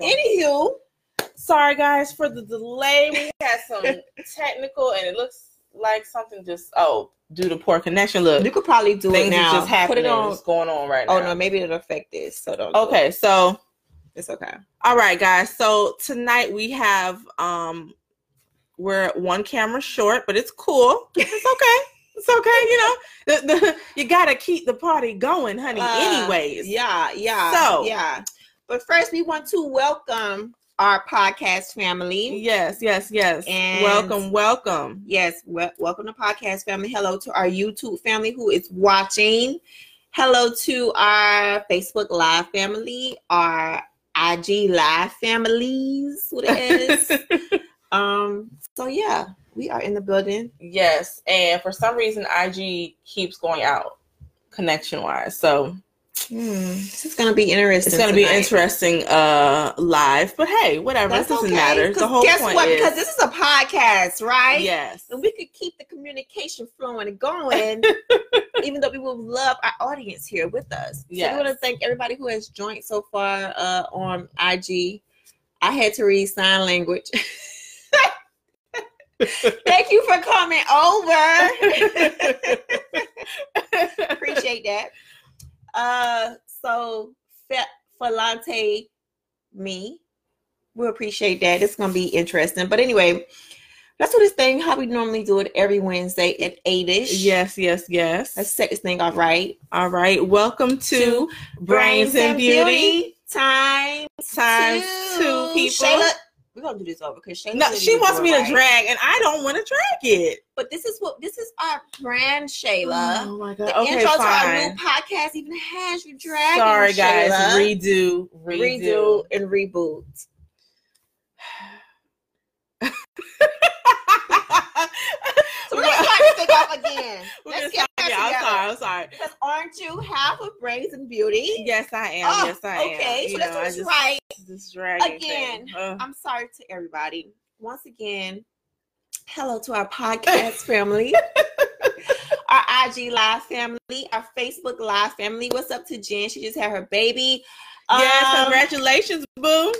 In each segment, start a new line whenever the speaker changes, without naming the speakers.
Well, anywho, sorry guys for the delay. We had some technical, and it looks like something just oh, due to poor connection. Look,
You could probably do it now.
just happening.
Put it on.
What's going on right now?
Oh no, maybe it'll affect this. So don't. do
Okay,
it.
so
it's okay.
all right, guys. So tonight we have um, we're one camera short, but it's cool. It's okay. It's okay. You know, the, the you gotta keep the party going, honey.
Uh,
anyways,
Yeah, yeah.
So-
yeah. But first, we want to welcome our podcast family.
yes, yes, yes.
And-
welcome, welcome.
Yes, wel- welcome to podcast family. Hello to our YouTube family who is watching. Hello to our Facebook Live family, our IG Live families. What it is. um. So yeah, we are in the building.
Yes, and for some reason IG keeps going out connection wise. So
Hmm, This is gonna be interesting.
it's gonna be interesting uh live. But hey, whatever.
That's
it doesn't
okay,
matter. The whole
guess
point
what?
is
Because this is a podcast, right?
yes.
and we could keep the communication flowing and going, even though we will love our audience here with us. So
Yes.
we want to thank everybody who has joined so far uh, on IG. I had to read sign language. thank you for coming over. Appreciate that. Uh, so Falante, me, we appreciate that. It's gonna be interesting. But anyway, that's what this thing. How we normally do it every Wednesday at eight ish.
yes, yes, yes.
Let's set this thing off right.
All right. Welcome to Brains and Beauty
Time
times two people.
Shayla, we're gonna do this over because Shayla.
No, she wants me
it
to drag, and I don't want to drag it.
But this is what this is our brand, Shayla.
oh my god.
The
okay,
intro to our new podcast even has you dragging.
Sorry, guys.
Shayla.
Redo, redo.
redo and reboot. So we're gonna start this thing off again.
We're
Let's get that
yeah, I'm sorry. I'm sorry.
Because aren't you half of Brains and Beauty?
Yes, I am.
Oh,
yes, I am.
okay,
You
so let's
know,
do
I
this
just,
right.
This dragging
Again. I'm sorry to everybody. Once again, hello to our podcast family, our IG Live family, our Facebook Live family. What's up to Jen? She just had her baby.
yes,
Um,
congratulations, boo.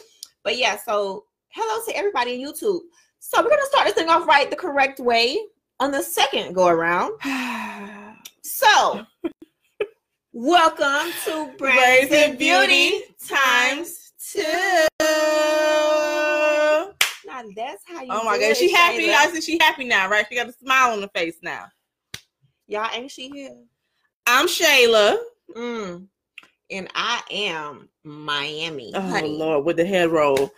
But yeah, so hello to everybody on YouTube. So we're gonna start this thing off right the correct way on the second go around. So welcome to Brains and Beauty
times two.
Now that's how you.
Oh my god, she happy. I said she happy now, right? She got a smile on her face now.
Y'all ain't she here?
I'm Shayla.
Mm. And I am Miami.
Oh
honey.
Lord, with the head roll.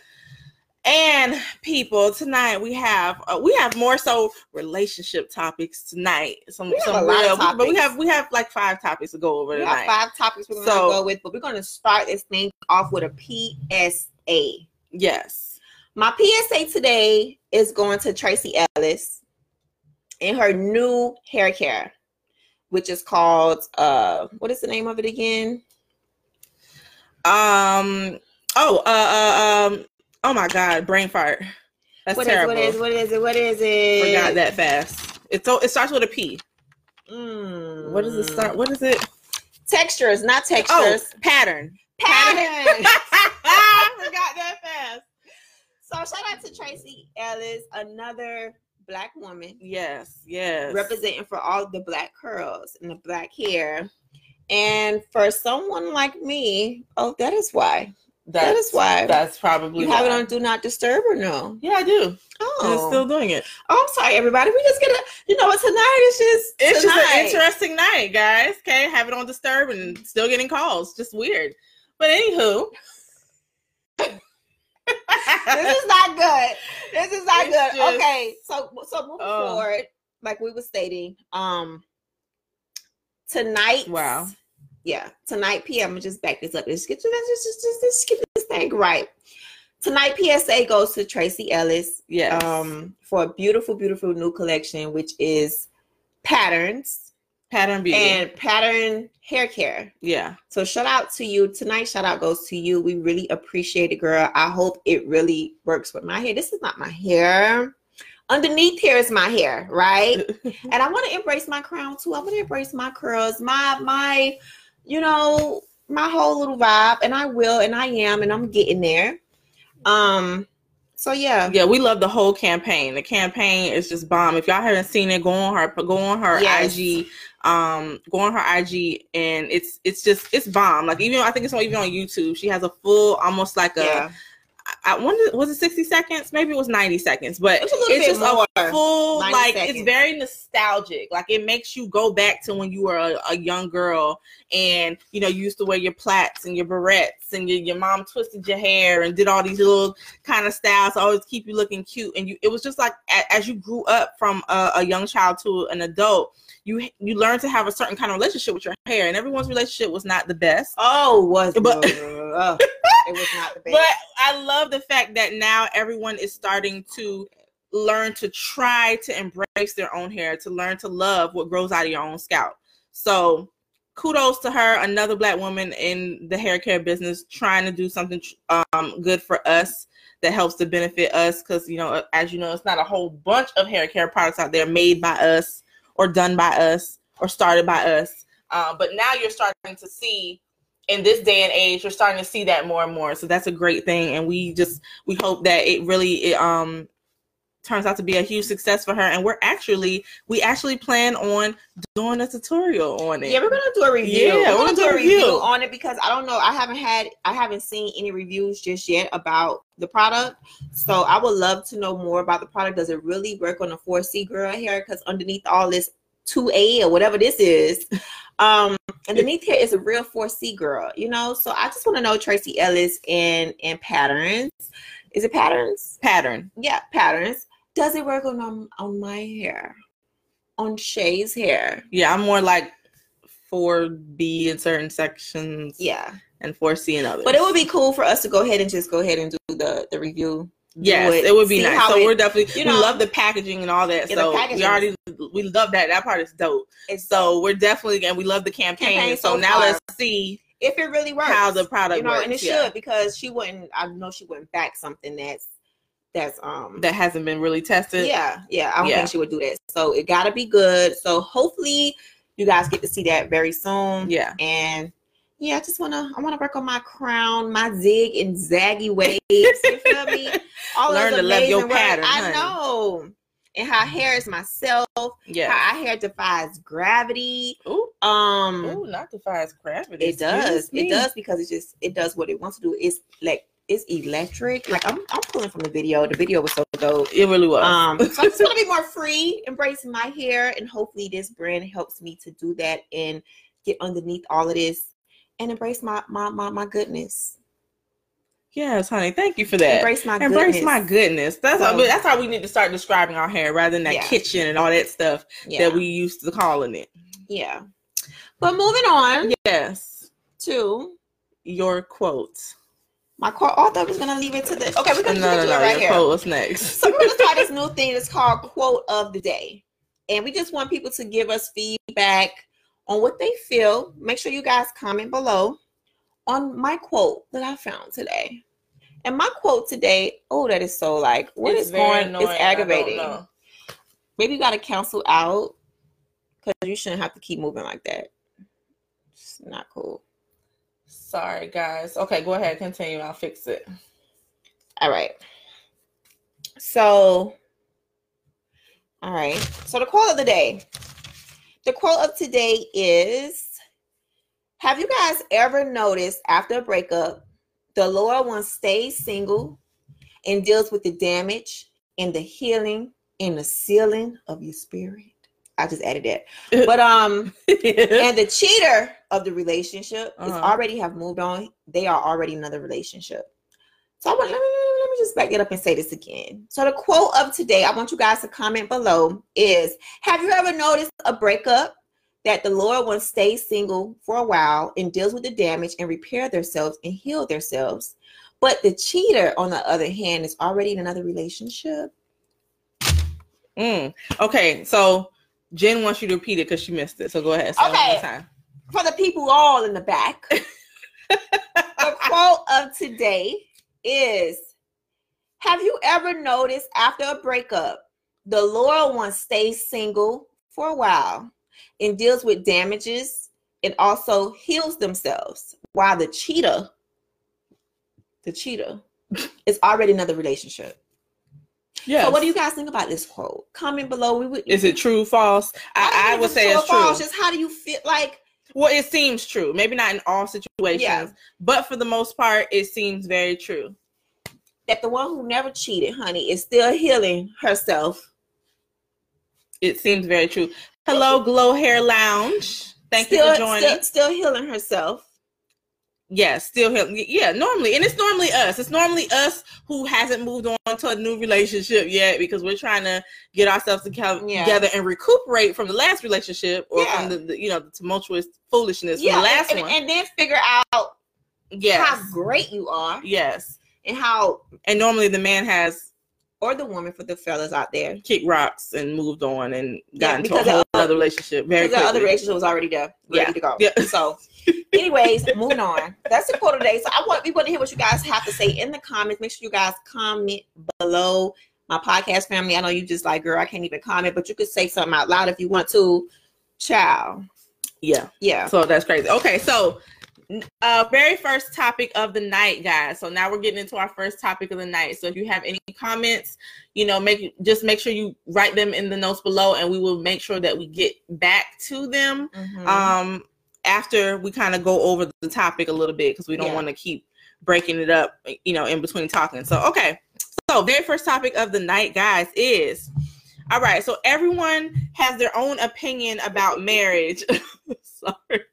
And people, tonight we have uh, we have more so relationship topics tonight. Some
We
some
a lot of
real, but we have we have like five topics to go over
We
tonight.
have five topics we're gonna go with, but we're gonna start this thing off with a PSA.
Yes.
My PSA today is going to Tracee Ellis and her new hair care, which is called uh what is the name of it again?
Um. Oh. Uh. uh um. Oh my God. Brain fart. That's
What is
terrible.
what is what is it? What is it?
Forgot that fast. It's so it starts with a P.
Mm.
What does it start? What is it?
Textures, not
Oh,
textures.
pattern.
Pattern.
Forgot that fast.
So shout out to Tracee Ellis, another black woman
Yes. Yes.
representing for all the black curls and the black hair. And for someone like me, oh, that is why. That is why.
That's probably
You have it on Do Not Disturb or no?
Yeah, I do. And
Oh,
it's still doing it.
oh I'm sorry, everybody. We just gonna, you know what? Tonight is just
It's just an interesting night, guys. Okay, have it on disturb and still getting calls. Just weird. But anywho,
this is not good. This is not
It's
good.
just-
okay, so so moving
Oh.
forward, like we were stating, um, tonight.
Wow.
Yeah, tonight PM. I'm gonna just back this up. Let's get to let's just, just, just get this thing right. Tonight PSA goes to Tracee Ellis
Yes.
um for a beautiful, beautiful new collection, which is patterns
Pattern beauty.
and pattern hair care.
yeah.
So shout out to you tonight. Shout out goes to you. We really appreciate it, girl. I hope it really works with my hair. This is not my hair. Underneath here is my hair, right? and I want to embrace my crown too. I want to embrace my curls, my my, you know, my whole little vibe, and I will, and I am, and I'm getting there. Um, so yeah,
Yeah, we love the whole campaign. The campaign is just bomb. If y'all haven't seen it, go on her go on her
Yes.
IG. Um, go on her IG and it's it's just it's bomb. Like even I think it's on even on YouTube. She has a full almost like a
yeah.
I, wonder was it 60 seconds? Maybe it was 90 seconds, but
It's bit
just
more.
a full like
seconds.
it's very nostalgic. Like it makes you go back to when you were a, a young girl and you know you used to wear your plaits and your barrettes and your, your mom twisted your hair and did all these little kind of styles to always keep you looking cute and you it was just like as you grew up from a, a young child to an adult you you learn to have a certain kind of relationship with your hair and everyone's relationship was not the best
Oh, was
But-
oh, it was not the best.
but I love the fact that now everyone is starting to learn to try to embrace their own hair, to learn to love what grows out of your own scalp. So, kudos to her, another black woman in the hair care business trying to do something um, good for us that helps to benefit us. Because, you know, as you know, it's not a whole bunch of hair care products out there made by us or done by us or started by us. Uh, but now you're starting to see in this day and age you're starting to see that more and more so that's a great thing and we just we hope that it really it, um turns out to be a huge success for her and we're actually we actually plan on doing a tutorial on it
Yeah, we're gonna do a review.
Yeah,
we're gonna do a review.
review.
on it because I don't know. I haven't had, I haven't seen any reviews just yet about the product. So I would love to know more about the product. Does it really work on a 4C girl hair? Because underneath all this 2A or whatever this is, um, underneath here is a real 4C girl. You know. So I just want to know Tracee Ellis and and patterns. Is it patterns?
pattern
Yeah, patterns. Does it work on on, on my hair? On Shay's hair?
yeah i'm more like 4b in certain sections
Yeah.
and 4c in others
But it would be cool for us to go ahead and just go ahead and do the the review.
Yes, it, would be nice. So
it-
we're definitely
you
we
know-
love the packaging and all that.
Yeah,
so we already we love that. That part is dope. So we're definitely and we love the campaign.
Campaign
so,
so
now
far.
let's see
if it really works,
how the product
you know,
works.
and it
yeah.
should because she wouldn't. I know she wouldn't back something that's that's um
that hasn't been really tested.
yeah yeah. I don't
Yeah.
think she would do that. So it got to be good. So hopefully you guys get to see that very soon.
Yeah.
And yeah, I just wanna I wanna work on my crown, my zig and zaggy waves. You feel me? All
Learn
those
to love your pattern,
I know. And how hair is myself.
Yeah.
How hair defies gravity.
Ooh,
Um
ooh, not defies gravity.
it does. It does because it just it does what it wants to do. It's like it's electric. Like I'm I'm pulling from the video. The video was so dope.
It really was.
Um, so I just want to be more free, embracing my hair, and hopefully this brand helps me to do that and get underneath all of this and embrace my my my, my goodness.
yes, honey. Thank you for that.
Embrace my
Embrace
goodness.
my goodness. That's how that's how we need to start describing our hair rather than that
Yeah.
kitchen and all that stuff
yeah.
that we used to calling it.
yeah. But moving on
Yes.
to
Your quotes.
My quote. Oh, I thought I was gonna leave it to the. Okay, we're gonna,
no, no.
do it right here.
quote. What's next?
So we're gonna start this new thing It's called quote of the day. And we just want people to give us feedback on what they feel. Make sure you guys comment below on my quote that I found today. And my quote today, oh, that is so like what
It's
is
very
going
annoying.
it's aggravating. Maybe you gotta cancel out because you shouldn't have to keep moving like that. It's not cool.
Sorry, guys. Okay, go ahead. Continue. I'll fix it.
All right. So, all right. So the quote of the day. The quote of today is Have you guys ever noticed after a breakup, the loyal one stays single and deals with the damage and the healing and the sealing of your spirit? I just added that. But um and the cheater of the relationship is
Uh-huh.
already have moved on. They are already in another relationship. So I want let me, let me just back it up and say this again. So the quote of today, I want you guys to comment below is have you ever noticed a breakup? that the loyal ones stay single for a while and deals with the damage and repair themselves and heal themselves. But the cheater, on the other hand, is already in another relationship.
Mm. Okay, so Jen wants you to repeat it because she missed it. So go ahead.
Okay.
time.
For the people all in the back, the quote of today is Have you ever noticed after a breakup, the loyal one stays single for a while and deals with damages and also heals themselves, while the cheater, the cheater, is already in another relationship.
Yes.
So, what do you guys think about this quote? Comment below. We would.
Is it true, false? I, I
don't
would say
true
it's true.
false, Just how do you feel? Like,
Well, it seems true. Maybe not in all situations,
Yeah.
but for the most part, it seems very true.
that the one who never cheated, honey, is still healing herself.
It seems very true. Hello, Glow Hair Lounge. Thank
still,
you for joining.
Still, still healing herself.
Yeah, still healing. Yeah, normally, and it's normally us. It's normally us who hasn't moved on to a new relationship yet because we're trying to get ourselves together,
Yeah.
together and recuperate from the last relationship or
Yeah.
from the, the you know the tumultuous foolishness
Yeah,
from the last
and,
one.
and then figure out
yes,
how great you are
yes.
and how,
And normally the man has
or the woman for the fellas out there.
kicked rocks and moved on and
Yeah,
got into a whole
the-
other relationship very
Because the other relationship was already there, ready
Yeah.
to go.
Yeah.
So, anyways, moving on. That's the quote of the day. So I want we want to hear what you guys have to say in the comments. Make sure you guys comment below. My podcast family. I know you just like, girl, I can't even comment, but you could say something out loud if you want to. Ciao.
Yeah.
Yeah.
So that's crazy. Okay, so uh very first topic of the night, guys. So now we're getting into our first topic of the night. So if you have any comments, you know, make just make sure you write them in the notes below and we will make sure that we get back to them
Mhm.
um after we kind of go over the topic a little bit because we don't
Yeah.
want to keep breaking it up, you know, in between talking. So okay. So very first topic of the night, guys, is all right. So everyone has their own opinion about marriage. Sorry.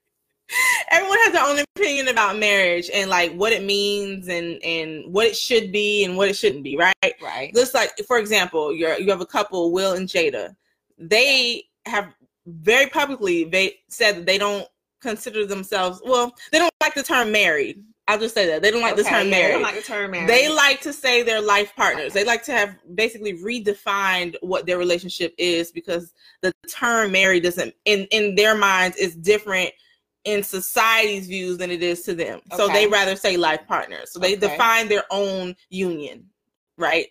Everyone has their own opinion about marriage and like what it means and and what it should be and what it shouldn't be, right?
right.
Just like for example, you're you have a couple, Will and Jada. They have very publicly they said that they don't consider themselves well, they don't like the term married. I'll just say that. They don't like the term
yeah, they
married.
don't like the term married.
They like to say they're life partners. They like to have basically redefined what their relationship is because the term married doesn't in in their minds is different in society's views than it is to them. So they rather say life partners. So they
Okay.
define their own union, right?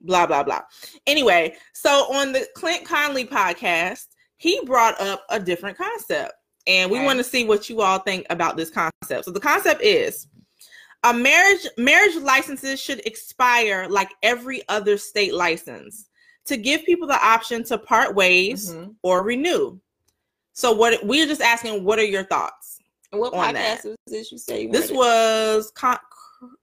Blah blah blah. Anyway, so on the Clint Conley podcast, he brought up a different concept. And we
Okay.
want to see what you all think about this concept. So the concept is a marriage marriage licenses should expire like every other state license to give people the option to part ways
Mhm.
or renew. So what we're just asking what are your thoughts?
And what
on
podcast
that.
was this? You say you
This was Con-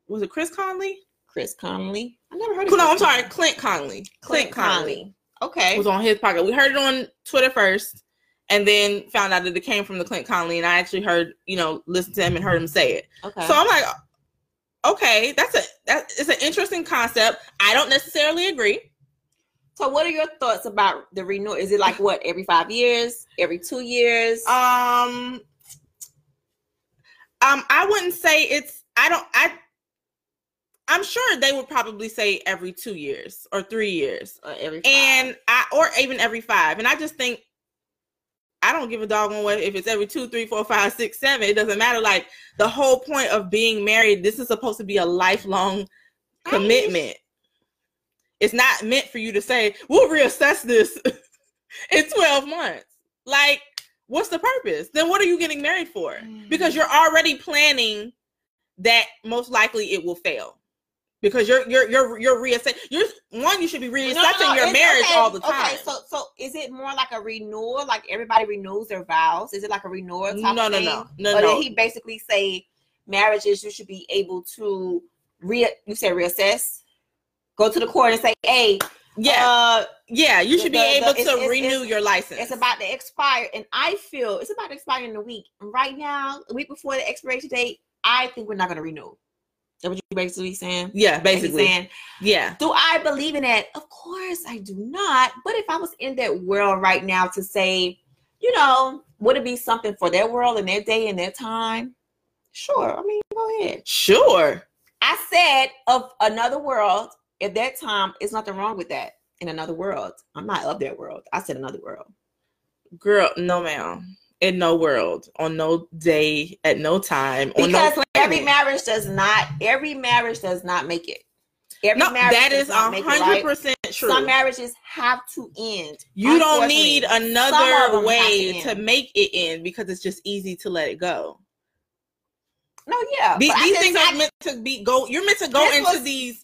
was it Chris Conley?
Chris Conley. I never heard of. Him.
No, I'm sorry, Clint Conley. Clint, Conley.
Okay.
was on his podcast. We heard it on Twitter first, and then found out that it came from the Clint Conley, and I actually heard, you know, listened to him and heard him say it.
Okay.
So I'm like, okay, that's a that is an interesting concept. I don't necessarily agree.
So what are your thoughts about the renewal? Is it like what every five years, every two years?
Um, um, I wouldn't say it's. I don't. I. I'm sure they would probably say every two years or three years,
Or every five?
and I or even every five. And I just think I don't give a doggone what if it's every two, three, four, five, six, seven. It doesn't matter. Like the whole point of being married, this is supposed to be a lifelong commitment. It's not meant for you to say, we'll reassess this in 12 months. Like, what's the purpose? Then what are you getting married for? Because you're mm. already planning that most likely it will fail. Because you're you're you're you're reassessing. You're one. You should be reassessing
no, no,
your
it's-
marriage
okay,
all the time.
Okay, so so is it more like a renewal? Like everybody renews their vows? Is it like a renewal
no, no,
thing?
no, no,
or
no.
did he basically say marriages you should be able to re you said reassess? Go to the court and say, hey,
yeah,
uh,
yeah. You should
the-
be
the-
able
it's-
to
it's-
renew
it's-
your license.
it's about to expire. And I feel it's about to expire in a week. Right now, a week before the expiration date, I think we're not gonna renew. Is that what you basically saying?
yeah, basically.
saying,
Yeah,
do I believe in that? Of course I do not. But if I was in that world right now to say, you know, would it be something for their world and their day and their time? Sure. I mean, go ahead.
Sure.
I said of another world, at that time, it's nothing wrong with that. In another world. I'm not of that world. I said another world.
Girl, no ma'am. In no world, on no day, at no time,
Because
no
every marriage does not, every marriage does not make it. Every
no,
marriage
that is
does
is a
right?
hundred percent true.
Some marriages have to end.
you don't need another way to,
to
make it end because it's just easy to let it go.
No, yeah.
The- these things
I-
are meant to be go. You're meant to go into
was-
these,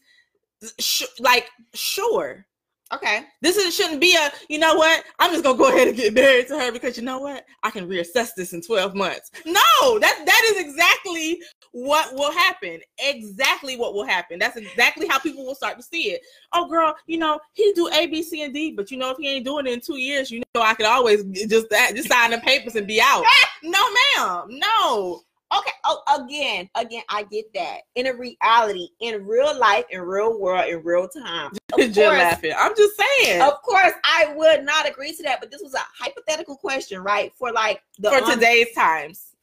sh- like sure.
okay.
This is, shouldn't be a. You know what? I'm just gonna go ahead and get married to her because you know what? I can reassess this in 12 months. No, that that is exactly what will happen. Exactly what will happen. That's exactly how people will start to see it. Oh, girl, you know he do A, B, C, and D, but you know if he ain't doing it in two years, you know I could always just that just sign the papers and be out. no, ma'am. No.
Okay. Oh, again, again, I get that. In a reality, in real life, in real world, in real time. Of
You're
course,
laughing. I'm just saying.
of course, I would not agree to that. But this was a hypothetical question, right? For like the
for
un-
today's times.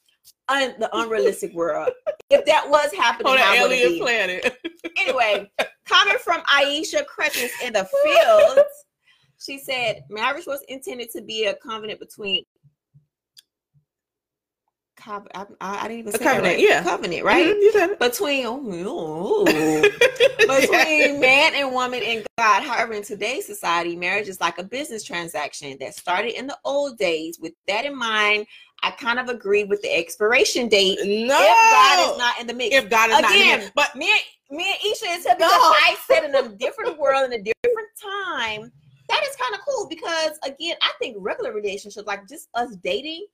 un- the unrealistic world. If that was happening,
On an alien planet.
Anyway, comment from Aisha Crutches in the field. She said, "Marriage was intended to be a covenant between." Cov- I, I, didn't even say that
covenant,
right.
yeah.
covenant, right?
Mhm, you said it.
Between between man and woman and God. However, in today's society, marriage is like a business transaction that started in the old days. With that in mind, I kind of agree with the expiration date.
No.
If God is not in the mix,
if God is not in
Again,
it. But
me, and- me and Isha is here because
No.
I said in a different world in a different time. That is kind of cool because again, I think regular relationships, like just us dating,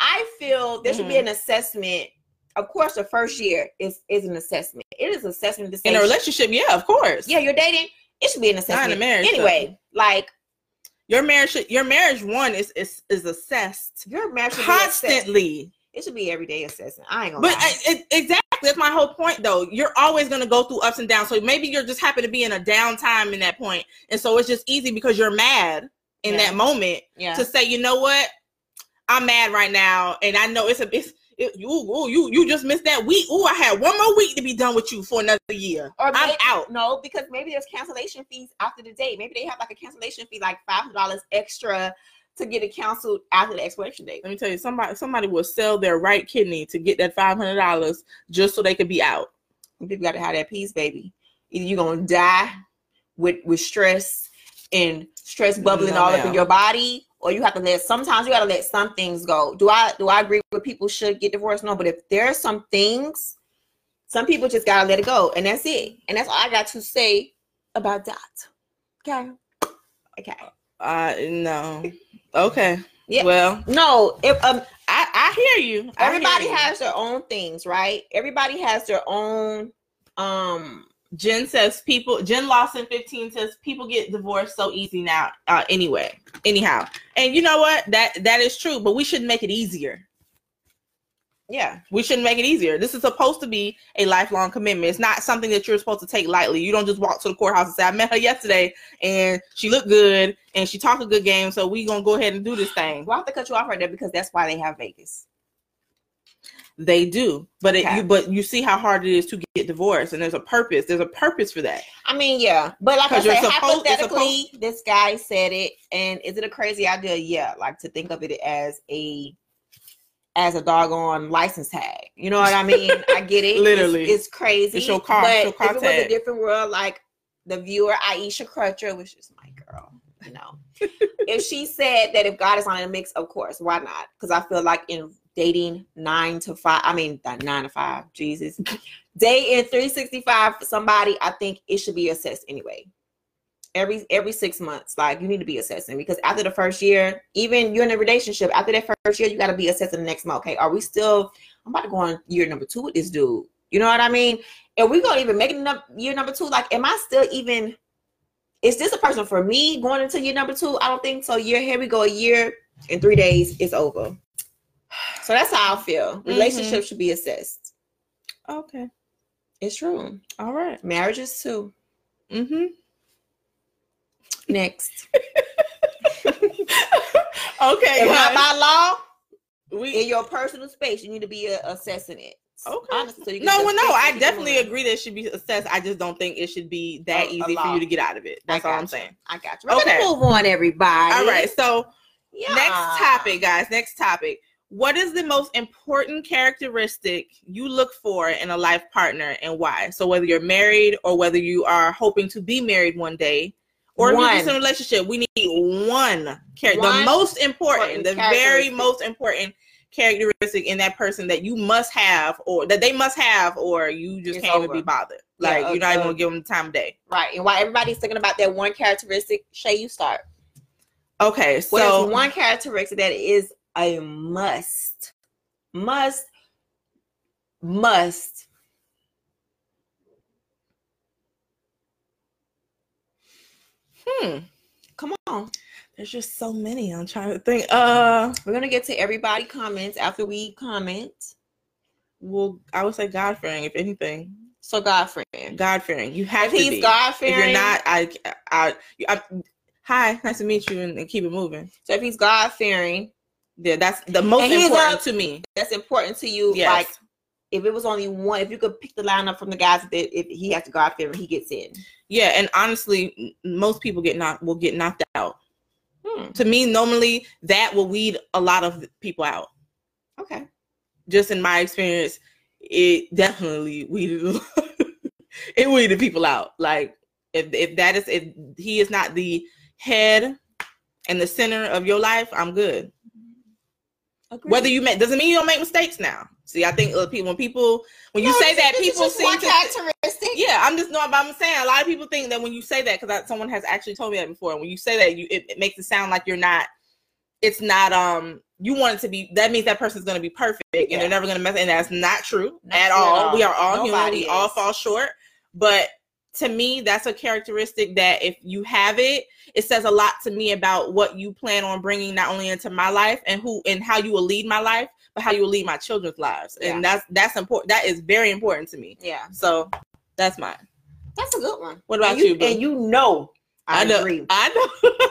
I feel there should be
Mm-hmm.
an assessment. Of course, the first year is is an assessment. It is assessment to say,
in a relationship, yeah, of course.
yeah, you're dating. It should be an assessment.
Not in a marriage,
Anyway, like
Your marriage should, your marriage one is is, is assessed
your marriage
constantly.
It should be everyday assessment. I ain't gonna
But
lie.
I, it, exactly that's my whole point though. You're always gonna go through ups and downs. So maybe you're just happy to be in a downtime in that. And so it's just easy because you're mad in
Yeah.
that moment
yeah.
to say, you know what? I'm mad right now, and I know it's a it's it, you ooh, you you just missed that week. Ooh, I had one more week to be done with you for another year.
Or
I'm out.
No, because maybe there's cancellation fees after the date. Maybe they have like a cancellation fee, like five hundred dollars extra to get it canceled after the expiration date.
Let me tell you, somebody somebody will sell their right kidney to get that five hundred dollars just so they could be out.
People got to have that peace, baby. Either you're gonna die with with stress and stress bubbling
No,
all up in your body, or you have to let. Sometimes you got to let some things go. Do I do I agree with people should get divorced? No, but if there are some things, some people just gotta let it go, and that's it. And that's all I got to say about that. Okay. Okay.
Uh no. Okay.
Yeah.
Well,
No, if um
I I hear you. I hear
everybody
you.
has their own things, right? Everybody has their own um
Jen says people. Jen Lawson fifteen says people get divorced so easy now. Uh, anyway, anyhow, and you know what? That that is true. But we shouldn't make it easier.
yeah.
We shouldn't make it easier. This is supposed to be a lifelong commitment. It's not something that you're supposed to take lightly. You don't just walk to the courthouse and say, "I met her yesterday and she looked good and she talked a good game, so we gonna go ahead and do this thing."
Well, I have to cut you off right there because that's why they have Vegas.
They do, but it, you but you see how hard it is to get divorced, and there's a purpose. There's a purpose for that.
I mean, yeah, but like i said,
supposed- it's
hypothetically, this guy said it, and is it a crazy idea? Yeah, like to think of it as a as a doggone license tag. You know what I mean? I get it.
Literally.
it's, crazy.
It's your car-
But
it's your car
if it was a different world, like the viewer Aisha Crutcher, which is my girl, you know, if she said that if God is on the mix, of course, why not? Because I feel like in dating nine to five, I mean nine to five, Jesus, Day in three sixty five for somebody, I think it should be assessed anyway. Every every six months, like you need to be assessing because after the first year, even you're in a relationship, after that first year, you got to be assessing the next month. Okay, are we still? I'm about to go on year number two with this dude. You know what I mean? And we gonna even make it up year number two. Like, am I still even? Is this a person for me going into year number two? I don't think so. Year here we go. A year in three days, it's over. So that's how I feel. Relationships should be assessed.
Okay,
It's true.
all right.
Marriages too.
Mm-hmm.
Next.
Okay,
If not by law,
we
in your personal space, you need to be uh, assessing it.
Okay.
Honestly, so
no, well, no, I definitely agree that it should be assessed. I just don't think it should be that
A- a
easy for you to get out of it. That's all I'm
you.
saying.
I got you. We're
Okay.
gonna move on, everybody.
All right, so
Yeah.
next topic, guys. Next topic. What is the most important characteristic you look for in a life partner and why? So whether you're married or whether you are hoping to be married one day, or if you're just in a relationship, we need one character. The most important,
important
the very most important characteristic in that person that you must have or that they must have or you just
It's
can't even be bothered.
Yeah,
Like you're not even
uh,
gonna give them the time of day.
Right. And while everybody's thinking about that one characteristic, Shay, you start.
Okay,
What is
so
one characteristic that is a must? Must. Must.
hmm,
Come on.
there's just so many. I'm trying to think. Uh
We're gonna get to everybody comments after we comment.
well, I would say God fearing, if anything.
So God fearing.
God fearing. You have
If
to
he's
be.
God fearing.
you're not, I, I, I, hi, nice to meet you, and, and keep it moving.
so if he's God fearing,
Yeah, that's the most
And
important
up-
to me.
that's important to you.
Yes.
Like if it was only one, if you could pick the lineup from the guys that if he has to God fearing, he gets in.
yeah, and honestly, most people get knocked will get knocked out.
Hmm.
To me, normally that will weed a lot of people out.
Okay.
Just in my experience, it definitely weeded it weeded people out. Like if if that is if he is not the head and the center of your life, I'm good.
Agreed.
Whether you make doesn't mean you don't make mistakes now. See, I think uh, people when people when you
No,
say that people seem to yeah, I'm just but I'm saying a lot of people think that when you say that, because someone has actually told me that before. and When you say that, you it, it makes it sound like you're not. It's not. Um, you want it to be. That means that person's going to be perfect, and
Yeah.
they're never going to mess. And that's not true
Not
at
true at
all.
all.
We are all human.
Nobody
We all fall short. But to me, that's a characteristic that if you have it, it says a lot to me about what you plan on bringing not only into my life and who and how you will lead my life, but how you will lead my children's lives. And that's that's important. That is very important to me.
Yeah,
So that's mine.
that's a good one.
What about
and you?
you, boo?
And you know, I,
know.
agree.
I know.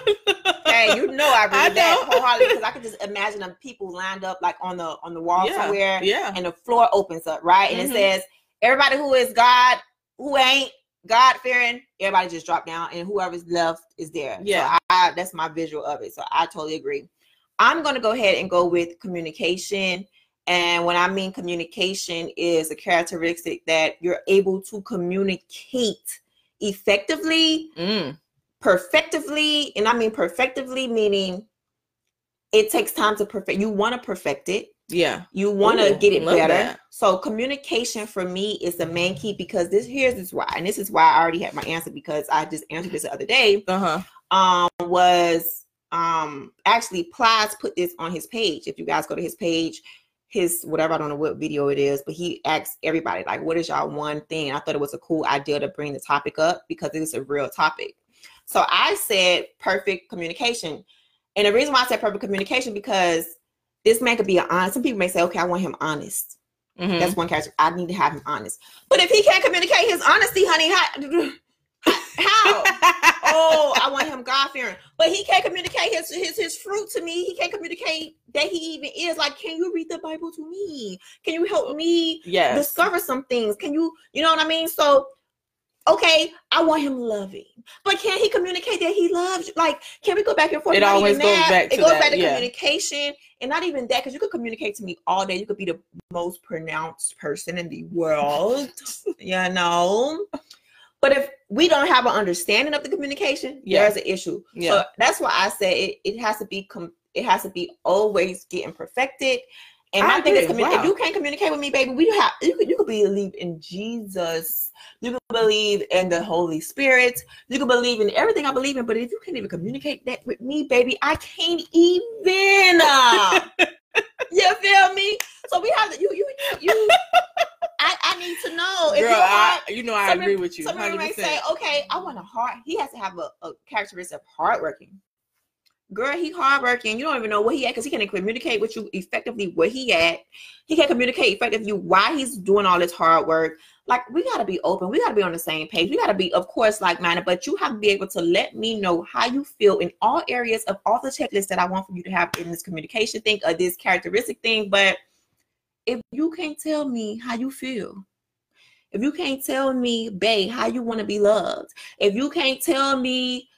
Hey, you know I agree
I
with that
know.
wholeheartedly because I could just imagine them people lined up like on the on the wall
Yeah,
somewhere,
yeah.
and the floor opens up, right? And
Mhm.
it says everybody who is God, who ain't God fearing, everybody just drop down, and whoever's left is there.
Yeah.
so I, that's my visual of it. So I totally agree. I'm gonna go ahead and go with communication. And when I mean communication is a characteristic that you're able to communicate effectively
Mm,
perfectively and i mean perfectively meaning it takes time to perfect you want to perfect it
yeah.
you want to get it better
that.
so communication for me is the main key because this here's this why and this is why i already had my answer because i just answered this the other day
Uh huh.
um was um actually Plies put this on his page if you guys go to his page his whatever i don't know what video it is but he asked everybody like what is y'all one thing i thought it was a cool idea to bring the topic up because it is a real topic so i said perfect communication and the reason why i said perfect communication because this man could be an honest some people may say okay i want him honest
Mhm.
that's one character i need to have him honest but if he can't communicate his honesty honey how, how? oh, I want him God fearing, but he can't communicate his his his fruit to me. He can't communicate that he even is. Like, can you read the Bible to me? Can you help me
yes.
discover some things? Can you, you know what I mean? So, okay, I want him loving, but can he communicate that he loves? you? Like, can we go back and forth?
It
Not
always goes
that.
back
It
to
goes
that,
back to
yeah.
communication, and not even that, because you could communicate to me all day. You could be the most pronounced person in the world, you know. But if we don't have an understanding of the communication,
Yeah.
there's an issue.
Yeah.
So that's why I say it, it has to be com- it has to be always getting perfected. And
I
my thing is, communi-
Wow.
if you can't communicate with me, baby, we have you could you could believe in Jesus, you can believe in the Holy Spirit, you can believe in everything I believe in. But if you can't even communicate that with me, baby, I can't even. uh, you feel me? So we have to you you you. I, I need to know if
Girl,
your
I, you know I agree with you.
Some people may
100%.
say, okay, I want a heart. He has to have a, a characteristic of hardworking. Girl, he hardworking. You don't even know where he at because he can't communicate with you effectively where he at. He can't communicate effectively why he's doing all this hard work. Like we gotta be open. We gotta be on the same page. We gotta be, of course, like minded. But you have to be able to let me know how you feel in all areas of all the checklists that I want for you to have in this communication thing or this characteristic thing. But if you can't tell me how you feel, if you can't tell me, babe, how you want to be loved, if you can't tell me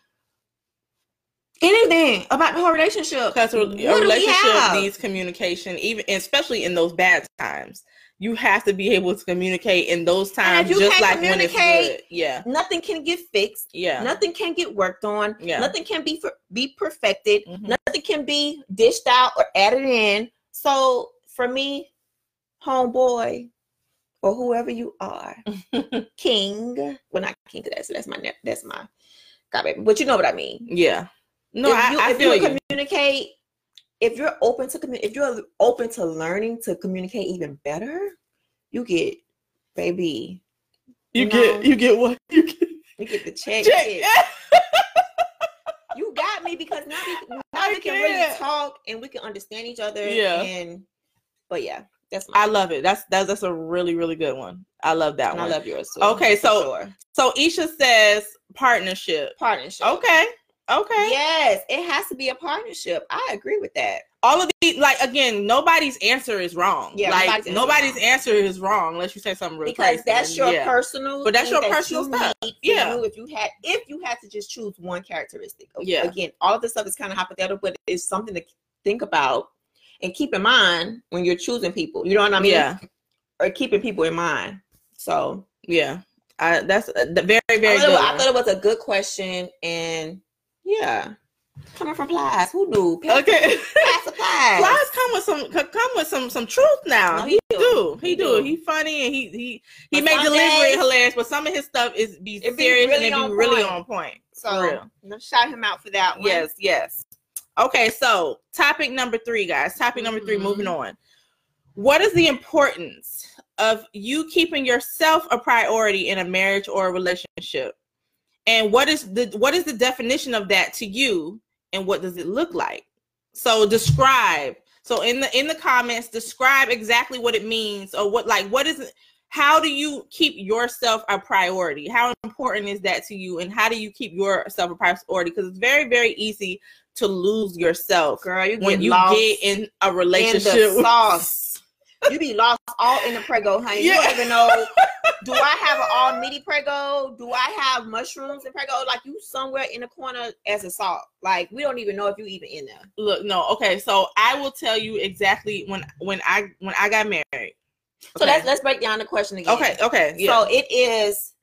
anything about the whole relationship,
Because a relationship needs communication, even especially in those bad times. You have to be able to communicate in those times,
you
just like when it's good. Yeah,
nothing can get fixed.
yeah,
Nothing can get worked on.
Yeah.
Nothing can be for, be perfected.
Mhm.
Nothing can be dished out or added in. So for me, homeboy, or whoever you are, king. Well, not king. That's that's my that's my god baby. But you know what I mean.
yeah. No,
if
I,
you,
I
if
feel
you
you.
communicate, if you're open to commu- if you're open to learning to communicate even better, you get baby.
You
you
get,
know,
you get what you get.
You get the check.
Check.
you got me because now we now
I
we can really talk and we can understand each other.
Yeah.
And but yeah, that's
I love it. That's that's that's a really really good one. I love that
and I love yours too.
Okay, so-
sure.
so Isha says partnership.
partnership.
Okay, okay.
Yes, it has to be a partnership. I agree with that.
All of these, like again, nobody's answer is wrong.
Yeah,
like
nobody's
nobody's,
answer is
answer is wrong unless you say something really
Because
crazy.
that's your
yeah.
personal
But that's your
that
personal
you
stuff. Yeah.
if you had if you had to just choose one characteristic.
Yeah.
Again, all of this stuff is kind of hypothetical, but it's something to think about and keep in mind when you're choosing people. You know what I mean?
Yeah,
Or keeping people in mind. So
yeah. I, that's uh, the very very
I, thought it
good.
was, I thought it was a good question, and yeah, coming from Plies, who knew? Pass,
Okay.
Plies.
Flies come with some come with some some truth now.
No,
he,
he
do. He,
He
do.
do.
He funny and he he he
But
make delivery
days-
hilarious, but some of his stuff is be
It be
serious
really
and it be
on
really
point.
on point.
So let's shout him out for that one.
Yes, yes. Okay, so topic number three, guys. Topic number three,
Mhm.
moving on. What is the importance of you keeping yourself a priority in a marriage or a relationship? And what is the what is the definition of that to you and what does it look like? So describe. So in the in the comments, describe exactly what it means or what like what is it how do you keep yourself a priority? How important is that to you? And how do you keep yourself a priority? Because it's very, very easy to lose yourself
girl, you
when you get in a
in
relationship.
the sauce. You be lost all in the prego, honey. You don't even know. Do I have an all meaty prego? Do I have mushrooms and prego? Like you somewhere in the corner as a salt. Like we don't even know if you even in there.
Look, no, okay. So I will tell you exactly when when I when I got married.
So let's let's break down the question again.
okay, okay, yeah.
So it is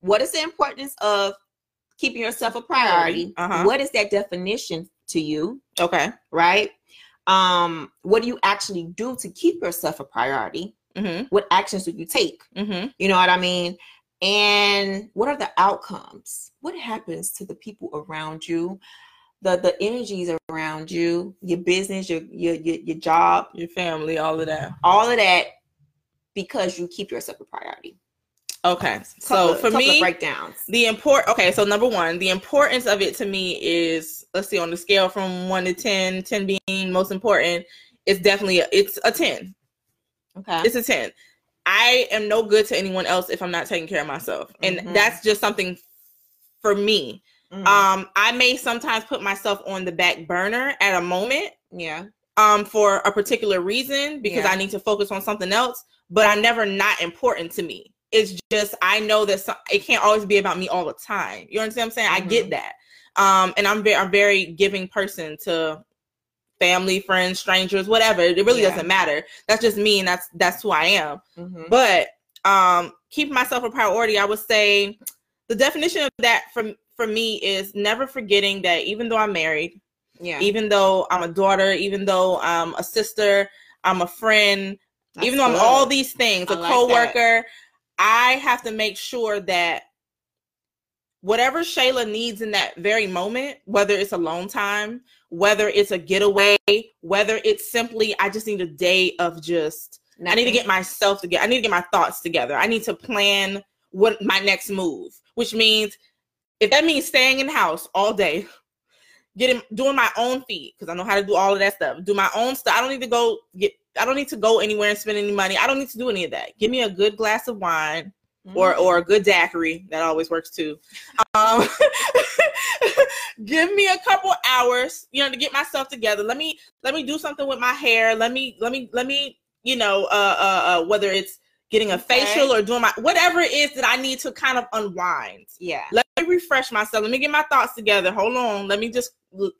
what is the importance of keeping yourself a priority?
Uh-huh.
What is that definition to you?
okay.
Right? Um, what do you actually do to keep yourself a priority?
Mm-hmm.
What actions do you take?
Mm-hmm.
You know what I mean? And what are the outcomes? What happens to the people around you? The the energies around you, your business, your your your, your job,
Your family, all of that.
all of that because you keep yourself a priority.
Okay. So
Couple
for me,
breakdowns.
the import okay so number one the importance of it to me is let's see on the scale from 1 to 10 10 being most important it's definitely a, it's a 10
Okay.
it's a 10 i am no good to anyone else if i'm not taking care of myself and
Mhm.
that's just something for me
Mhm.
um i may sometimes put myself on the back burner at a moment
yeah.
um for a particular reason because
Yeah.
I need to focus on something else, but I'm never not important to me. It's just I know that some, it can't always be about me all the time. You understand what I'm saying? I
Mhm.
get that. Um and I'm very I'm very giving person to family, friends, strangers, whatever. It really
Yeah.
doesn't matter. That's just me and that's that's who I am.
Mhm.
But um keeping myself a priority, I would say the definition of that for for me is never forgetting that even though I'm married,
Yeah.
even though I'm a daughter, even though I'm a sister, I'm a friend,
That's
even though I'm
good.
all these things,
I
a
like
coworker, I have to make sure that whatever Shayla needs in that very moment, whether it's alone time, whether it's a getaway, whether it's simply I just need a day of just I need to get myself together. I need to get my thoughts together. I need to plan what my next move, which means if that means staying in the house all day, getting doing my own feed because I know how to do all of that stuff. Do my own stuff. I don't need to go get. I don't need to go anywhere and spend any money. I don't need to do any of that. Give me a good glass of wine or
Mm-hmm.
or a good daiquiri. That always works too. Um, give me a couple hours, you know, to get myself together. Let me let me do something with my hair. Let me let me let me you know uh uh, uh whether it's getting a
Okay.
facial or doing my whatever it is that I need to kind of unwind.
yeah,
Let me refresh myself. Let me get my thoughts together. Hold on. Let me just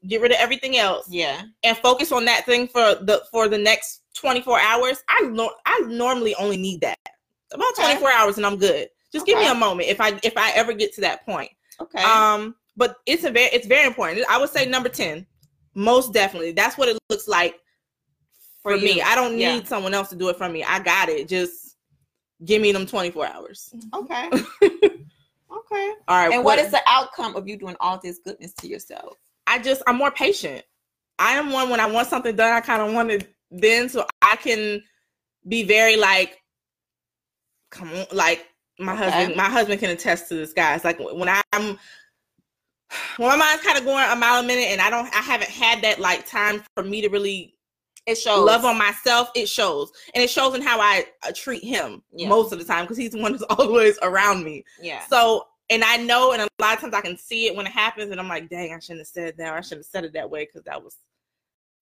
get rid of everything else
yeah,
and focus on that thing for the for the next 24 hours. I nor I normally only need that. About
Okay.
24 hours and I'm good. Just give me a moment if I if I ever get to that point.
okay,
Um but it's a very it's very important. I would say number 10. Most definitely. That's what it looks like for,
For
me. I don't need
Yeah.
someone else to do it for me. I got it. Just give me them 24 hours.
okay, okay.
All right.
And what is the outcome of you doing all this goodness to yourself?
I just I'm more patient. I am one when I want something done, I kind of want it then so I can be very like come on like my
Okay.
husband my husband can attest to this guys. Like when I'm when my mind's kind of going a mile a minute and I don't I haven't had that like time for me to really
It shows.
love on myself it shows. And it shows in how I uh, treat him
Yeah.
most of the time because he's the one who's always around me.
Yeah,
so, and I know, and a lot of times I can see it when it happens, and I'm like, dang, I shouldn't have said that, or I shouldn't have said it that way because that was,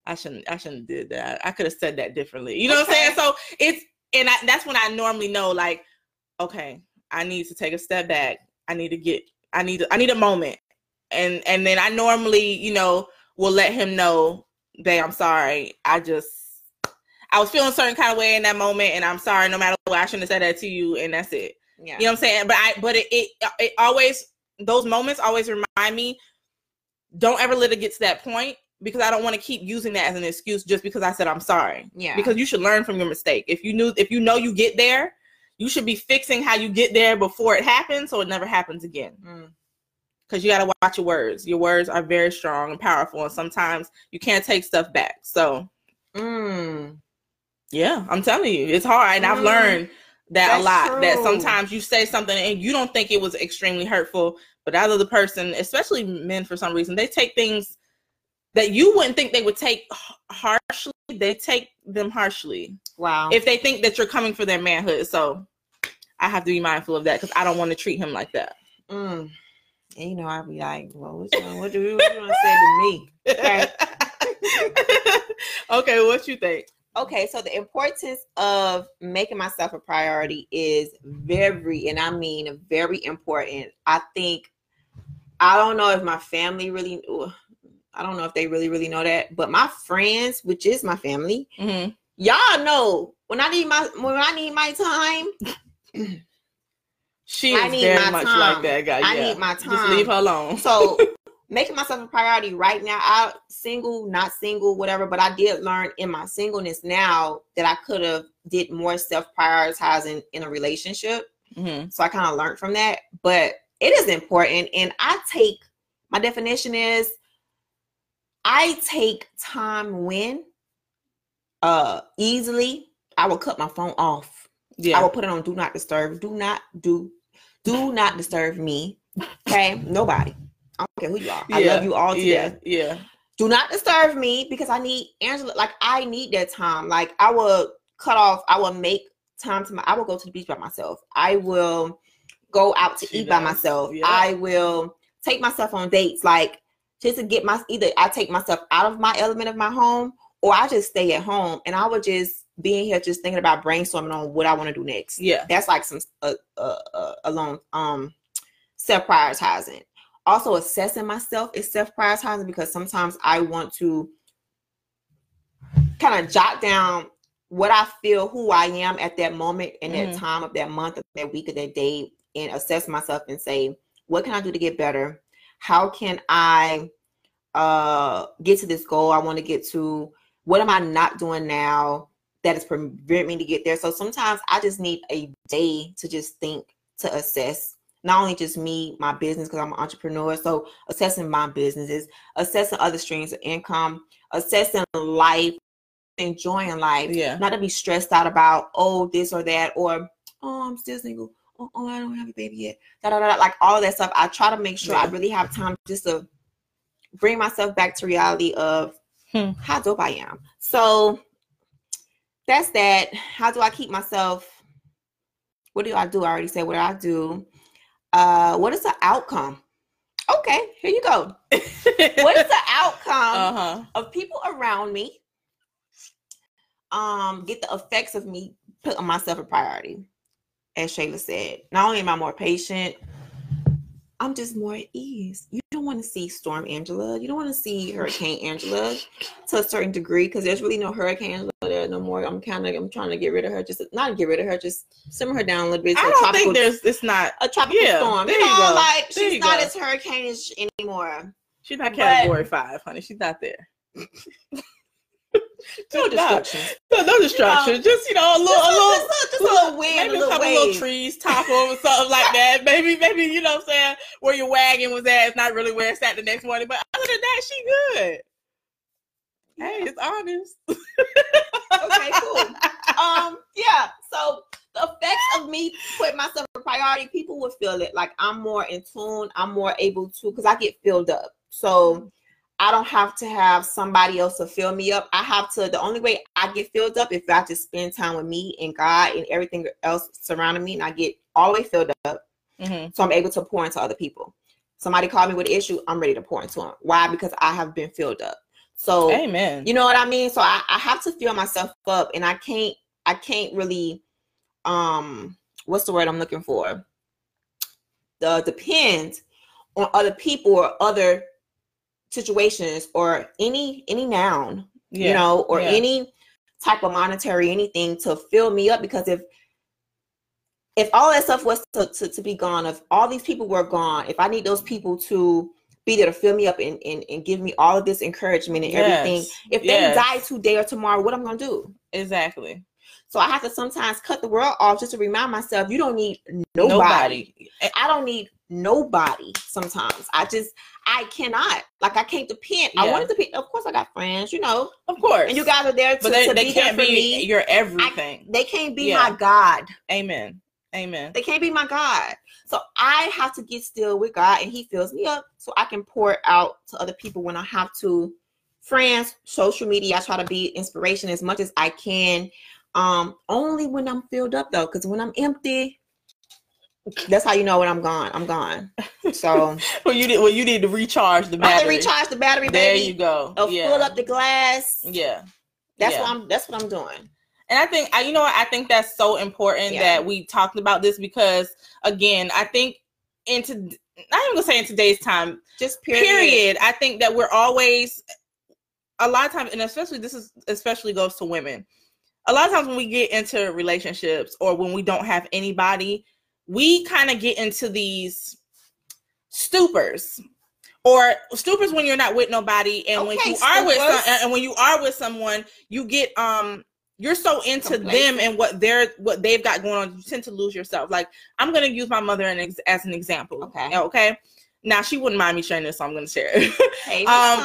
I shouldn't, I shouldn't have did that. I could have said that differently. You know what I'm saying? So it's, and I, that's when I normally know, like, okay, I need to take a step back. I need to get, I need, to, I need a moment, and and then I normally, you know, will let him know, babe, I'm sorry. I just. I was feeling a certain kind of way in that moment, and I'm sorry. No matter what, I shouldn't have said that to you, and that's it.
yeah,
You know what I'm saying? But I but it it, it always those moments always remind me don't ever let it get to that point because I don't want to keep using that as an excuse just because I said I'm sorry.
yeah.
Because you should learn from your mistake. If you knew if you know you get there, you should be fixing how you get there before it happens so it never happens again.
Mm.
Cuz you got to watch your words. Your words are very strong and powerful and sometimes you can't take stuff back. So,
Mm.
yeah, I'm telling you, it's hard and I've
Mm.
learned that
That's
a lot that sometimes you say something and you don't think it was extremely hurtful but that other person especially men for some reason they take things that you wouldn't think they would take harshly they take them harshly
Wow.
if they think that you're coming for their manhood so i have to be mindful of that because i don't want to treat him like that
Mm. And you know, I'd be like, well, what you, what do you, what you want to say to me? Okay.
okay what you think
Okay, so the importance of making myself a priority is very, and I mean very important. I think I don't know if my family really, I don't know if they really, really know that, but my friends, which is my family,
Mhm.
y'all know when I need my when I need my time,
she
I
is very much
time.
like that guy
I
yeah.
need my time.
just leave her alone
So making myself a priority right now. I single, not single, whatever. But I did learn in my singleness now that I could have did more self prioritizing in a relationship.
Mhm.
So I kind of learned from that. But it is important, and I take my definition is I take time when uh easily I will cut my phone off.
Yeah.
I will put it on do not disturb. Do not do do not disturb me. Okay, nobody. I don't care who you are. I love you all to
yeah yeah
Do not disturb me because I need Angela. Like I need that time. Like I will cut off. I will make time to my. I will go to the beach by myself. I will go out to
She
eat by myself.
Yeah.
I will take myself on dates. Like just to get my either I take myself out of my element of my home or I just stay at home and I would just be in here just thinking about brainstorming on what I want to do next.
Yeah.
That's like some uh, uh, uh alone um self prioritizing also assessing myself is self prioritizing because sometimes i want to kind of jot down what i feel who i am at that moment in
Mhm.
that time of that month of that week of that day and assess myself and say what can i do to get better how can i uh get to this goal i want to get to what am i not doing now that is preventing me to get there. So sometimes I just need a day to just think, to assess not only just me, my business, because I'm an entrepreneur. So assessing my businesses, assessing other streams of income, assessing life, enjoying life,
yeah
not to be stressed out about oh this or that or oh I'm still single. Oh, oh I don't have a baby yet. Da, da, da. Like all that stuff. I try to make sure I really have time just to bring myself back to reality of
Hmm.
how dope I am. So that's that. How do I keep myself? What do I do? I already said what I do. Uh, what is the outcome? Okay, here you go. What is the outcome
uh huh.
of people around me? Um, get the effects of me putting myself a priority. As Shayla said, not only am I more patient, I'm just more at ease. You don't want to see Storm Angela. You don't want to see Hurricane Angela to a certain degree because there's really no Hurricane Angela there no more. I'm kind of I'm trying to get rid of her. Just not get rid of her. Just simmer her down a little bit.
I don't
tropical-
think there's. It's not.
a tropical
Yeah,
storm.
there
You know,
go.
like
There
she's not
go.
as hurricane-ish anymore.
She's not
But-
category five, honey. She's not there.
No destruction.
No, no destruction. just you know, a little,
Just
a little,
just a, just a little wind,
maybe
a little
couple
wave.
little trees topple or something like that. Maybe, maybe you know what I'm saying where your wagon was at is not really where it's at the next morning. But other than that, she good. Hey, it's honest.
Okay, cool. um, yeah. So the effects of me putting myself a priority, people will feel it. Like I'm more in tune. I'm more able to because I get filled up. So I don't have to have somebody else to fill me up. I have to. The only way I get filled up if I just spend time with me and God and everything else surrounding me, and I get all the way filled up.
Mhm.
So I'm able to pour into other people. Somebody called me with an issue, I'm ready to pour into them. Why? Because I have been filled up. So
Amen.
you know what I mean? So I, I have to fill myself up and I can't I can't really um what's the word I'm looking for? The depend on other people or other situations or any any noun,
yeah.
you know, or
yeah.
any type of monetary anything to fill me up because if if all that stuff was to, to, to be gone, if all these people were gone, if I need those people to be there to fill me up and, and, and give me all of this encouragement and everything,
Yes.
if they die today or tomorrow, what I'm gonna do?
exactly.
So I have to sometimes cut the world off just to remind myself you don't need nobody.
Nobody.
I don't need nobody sometimes. I just I cannot. Like I can't depend. I wanted to be of course I got friends, you know,
Of course.
and you guys are there to,
but they,
to
they
be there
can't
for
be
me.
your everything.
They can't be
Yeah.
my God.
Amen. Amen.
They can't be my God. So I have to get still with God and He fills me up so I can pour out to other people when I have to. Friends, social media, I try to be inspiration as much as I can. Um, only when I'm filled up though, because when I'm empty, that's how you know when I'm gone. I'm gone. So
Well, you did. Well, you need to recharge the
I
battery.
recharge the battery,
There
baby.
you go.
Or
yeah.
fill up the glass.
Yeah.
That's
yeah.
what I'm that's what I'm doing.
And I think I, you know, what I think that's so important
Yeah.
that we talked about this because, again, I think into not even gonna say in today's time,
Just
period.
period.
I think that we're always a lot of times, and especially this is especially goes to women. A lot of times when we get into relationships or when we don't have anybody, we kind of get into these stupors or stupors when you're not with nobody and when
Okay,
you are with some, and when you are with someone you get um you're so into them and what they're what they've got going on you tend to lose yourself. Like i'm going to use my mother an ex- as an example
Okay.
okay? Now she wouldn't mind me sharing this so i'm going to share it.
Hey,
Um,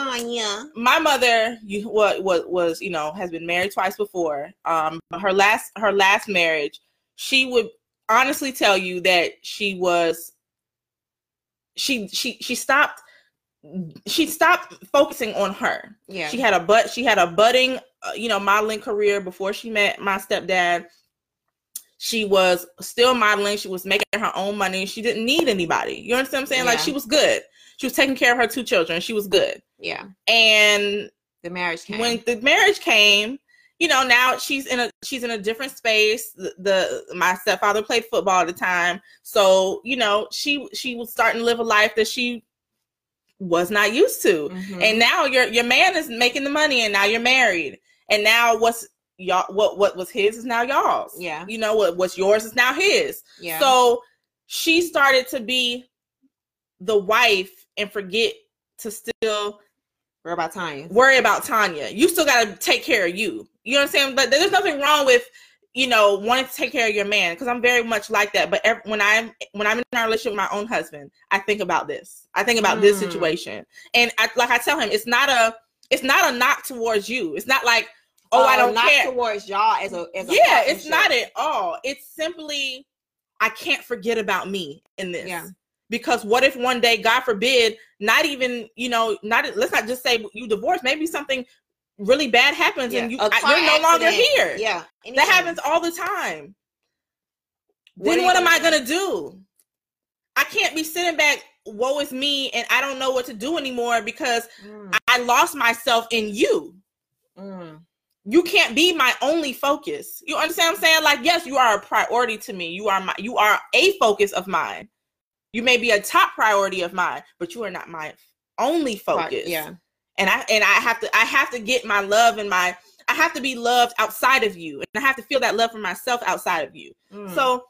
my mother you what what was you know has been married twice before. Um her last her last marriage she would honestly tell you that she was she she she stopped she stopped focusing on her.
Yeah.
she had a but she had a budding uh, you know modeling career before she met my stepdad. She was still modeling she was making her own money she didn't need anybody. You understand what i'm saying? Like she was good. She was taking care of her two children she was good.
Yeah.
and
The marriage came.
when the marriage came you know now she's in a she's in a different space the, the my stepfather played football at the time so you know she she was starting to live a life that she was not used to
Mhm.
and now your your man is making the money and now you're married and now what's y'all what what was his is now y'all's
Yeah.
you know what what's yours is now his
yeah.
so she started to be the wife and forget to still
We're about Tanya.
worry about Tanya. You still got to take care of you. You know what I'm saying? But there's nothing wrong with you know wanting to take care of your man because I'm very much like that. But ev- when I'm when I'm in a relationship with my own husband, I think about this. I think about this
Mm.
situation, and I, like I tell him, it's not a it's not a knock towards you. It's not like oh I
Uh,
don't care.
towards y'all as a as a
yeah, it's not at all. It's simply I can't forget about me in this.
Yeah.
Because what if one day god forbid not even you know not let's not just say you divorce maybe something really bad happens and you
A car
you're no longer here
Yeah.
that happens all the time
What
then what am i gonna do i can't be sitting back woe is me and i don't know what to do anymore because
Mm,
i lost myself in you
mm.
you can't be my only focus. You understand what I'm saying? Like, yes, you are a priority to me. You are my you are a focus of mine. You may be a top priority of mine, but you are not my only focus.
Yeah.
And I and I have to I have to get my love and my I have to be loved outside of you. And I have to feel that love for myself outside of you.
Mm.
So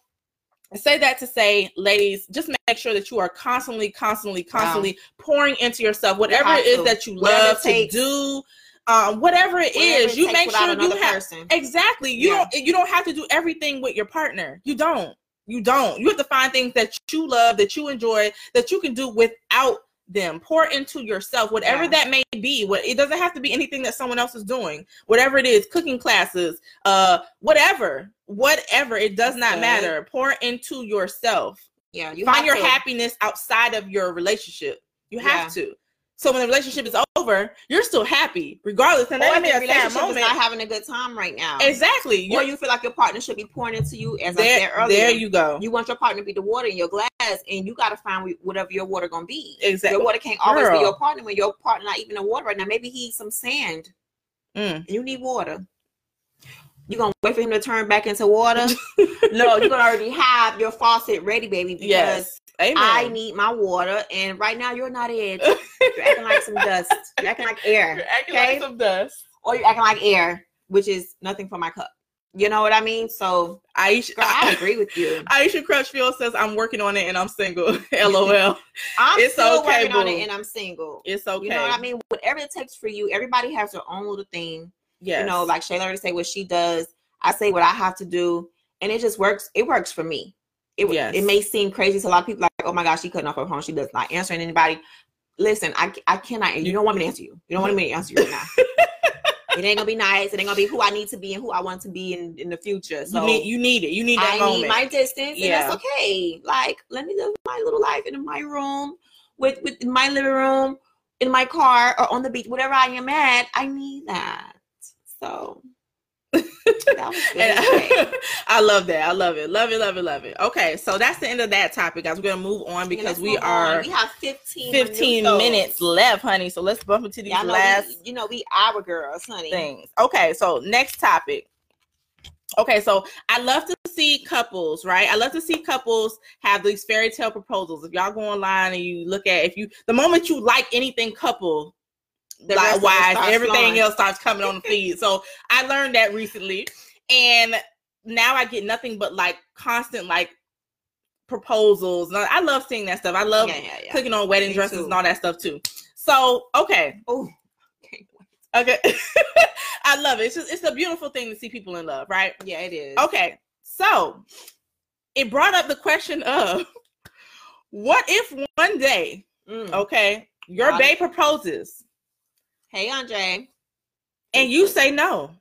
I say that to say, ladies, just make sure that you are constantly, constantly, constantly pouring into yourself, whatever it is that you love to do, um, whatever it
Whatever
is,
it
you make sure you have
person.
exactly. You
Yeah.
don't you don't have to do everything with your partner. You don't. You don't. You have to find things that you love, that you enjoy, that you can do without them. Pour into yourself, whatever
Yeah.
that may be. What it doesn't have to be anything that someone else is doing. Whatever it is, cooking classes, uh, whatever, whatever. It does not
Good.
matter. Pour into yourself.
Yeah. You
Find your
to.
happiness outside of your relationship. You have
Yeah.
to. So when the relationship is over, you're still happy, regardless. And
Or
that may
the
be a sad
relationship is not having a good time right now.
Exactly.
Or
You're,
you feel like your partner should be pouring into you, as I said earlier.
there you go.
You want your partner to be the water in your glass, and you got to find whatever your water gonna be.
Exactly.
Your water can't always
Girl.
be your partner when your partner not even in water right now. Maybe he's some sand.
Mm.
You need water. You gonna wait for him to turn back into water? no, you're gonna already have your faucet ready, baby. Because
Yes. Amen.
I need my water, and right now you're not it. You're acting like some dust. You're acting like air.
You're acting
okay?
like some dust.
or you're acting like air, which is nothing for my cup. You know what I mean? So,
Aisha,
girl, I agree with you.
Aisha Crutchfield says, I'm working on it and I'm single. LOL.
I'm
It's
still
okay,
working on it, and I'm single.
It's okay.
You know what I mean? Whatever it takes for you. Everybody has their own little thing.
Yes.
You know, like Shayla already say what she does. I say what I have to do, and it just works. It works for me. It
Yes.
it may seem crazy to a lot of people, like, oh my gosh, she cutting off her phone. She does not answering anybody. Listen, I I cannot. You don't want me to answer you. You don't want me to answer you right now. it ain't gonna be nice. It ain't gonna be who I need to be and who I want to be in in the future. So
you, need, you need it. You need that
I
moment.
need my distance, and
Yeah.
that's okay. Like, let me live my little life in my room, with with my living room, in my car, or on the beach, whatever I am at. I need that. So that was good.
And. I love that. I love it. Love it. Love it. Love it. Okay, so that's the end of that topic, guys. We're gonna move on because we
move on.
are
We have 15
15 minutes left, honey. So let's bump into these
Y'all
last
we, you know we our girls, honey.
things. Okay, so next topic. Okay, so I love to see couples, right? I love to see couples have these fairy tale proposals. If y'all go online and you look at if you the moment you like anything couple
The rest of it
wise, everything
flowing.
else starts coming on the feed. So I learned that recently. And now I get nothing but like constant like proposals. I love seeing that stuff. I love
yeah, yeah, yeah.
clicking on wedding
Me
dresses
too.
and all that stuff too. So okay,
Oh, okay.
Okay. I love it. It's just it's a beautiful thing to see people in love, right?
Yeah, it is.
Okay. So it brought up the question of what if one day,
Mm.
okay, your babe proposes
Hey, Andre.
and you say no.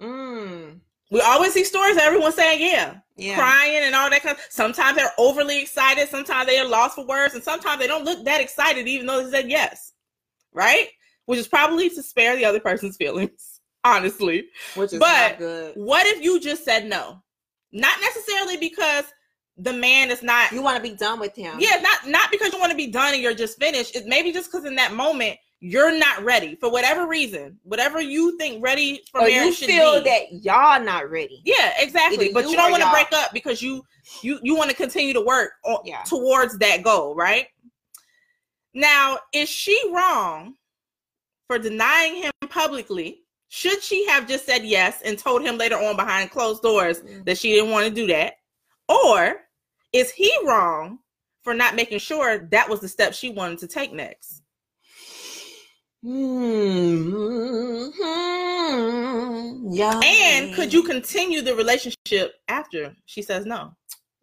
Mm.
We always see stories of everyone saying yeah,
Yeah.
crying and all that kind of sometimes they're overly excited, sometimes they are lost for words, and sometimes they don't look that excited even though they said yes. Right? Which is probably to spare the other person's feelings, honestly.
Which is
But-
not good.
What if you just said no? Not necessarily because the man is not
You want to be done with him.
yeah, not not because you want to be done and you're just finished. It's maybe just because in that moment you're not ready for whatever reason, whatever you think ready for
Or
marriage
you feel
be.
that y'all not ready.
yeah, exactly.
Either
But
you
you don't want to break up because you you you want to continue to work on,
Yeah.
towards that goal, right? Now, is she wrong for denying him publicly? Should she have just said yes and told him later on behind closed doors
Mm.
that she didn't want to do that? Or is he wrong for not making sure that was the step she wanted to take next?
Mm-hmm. Yeah.
And could you continue the relationship after she says no,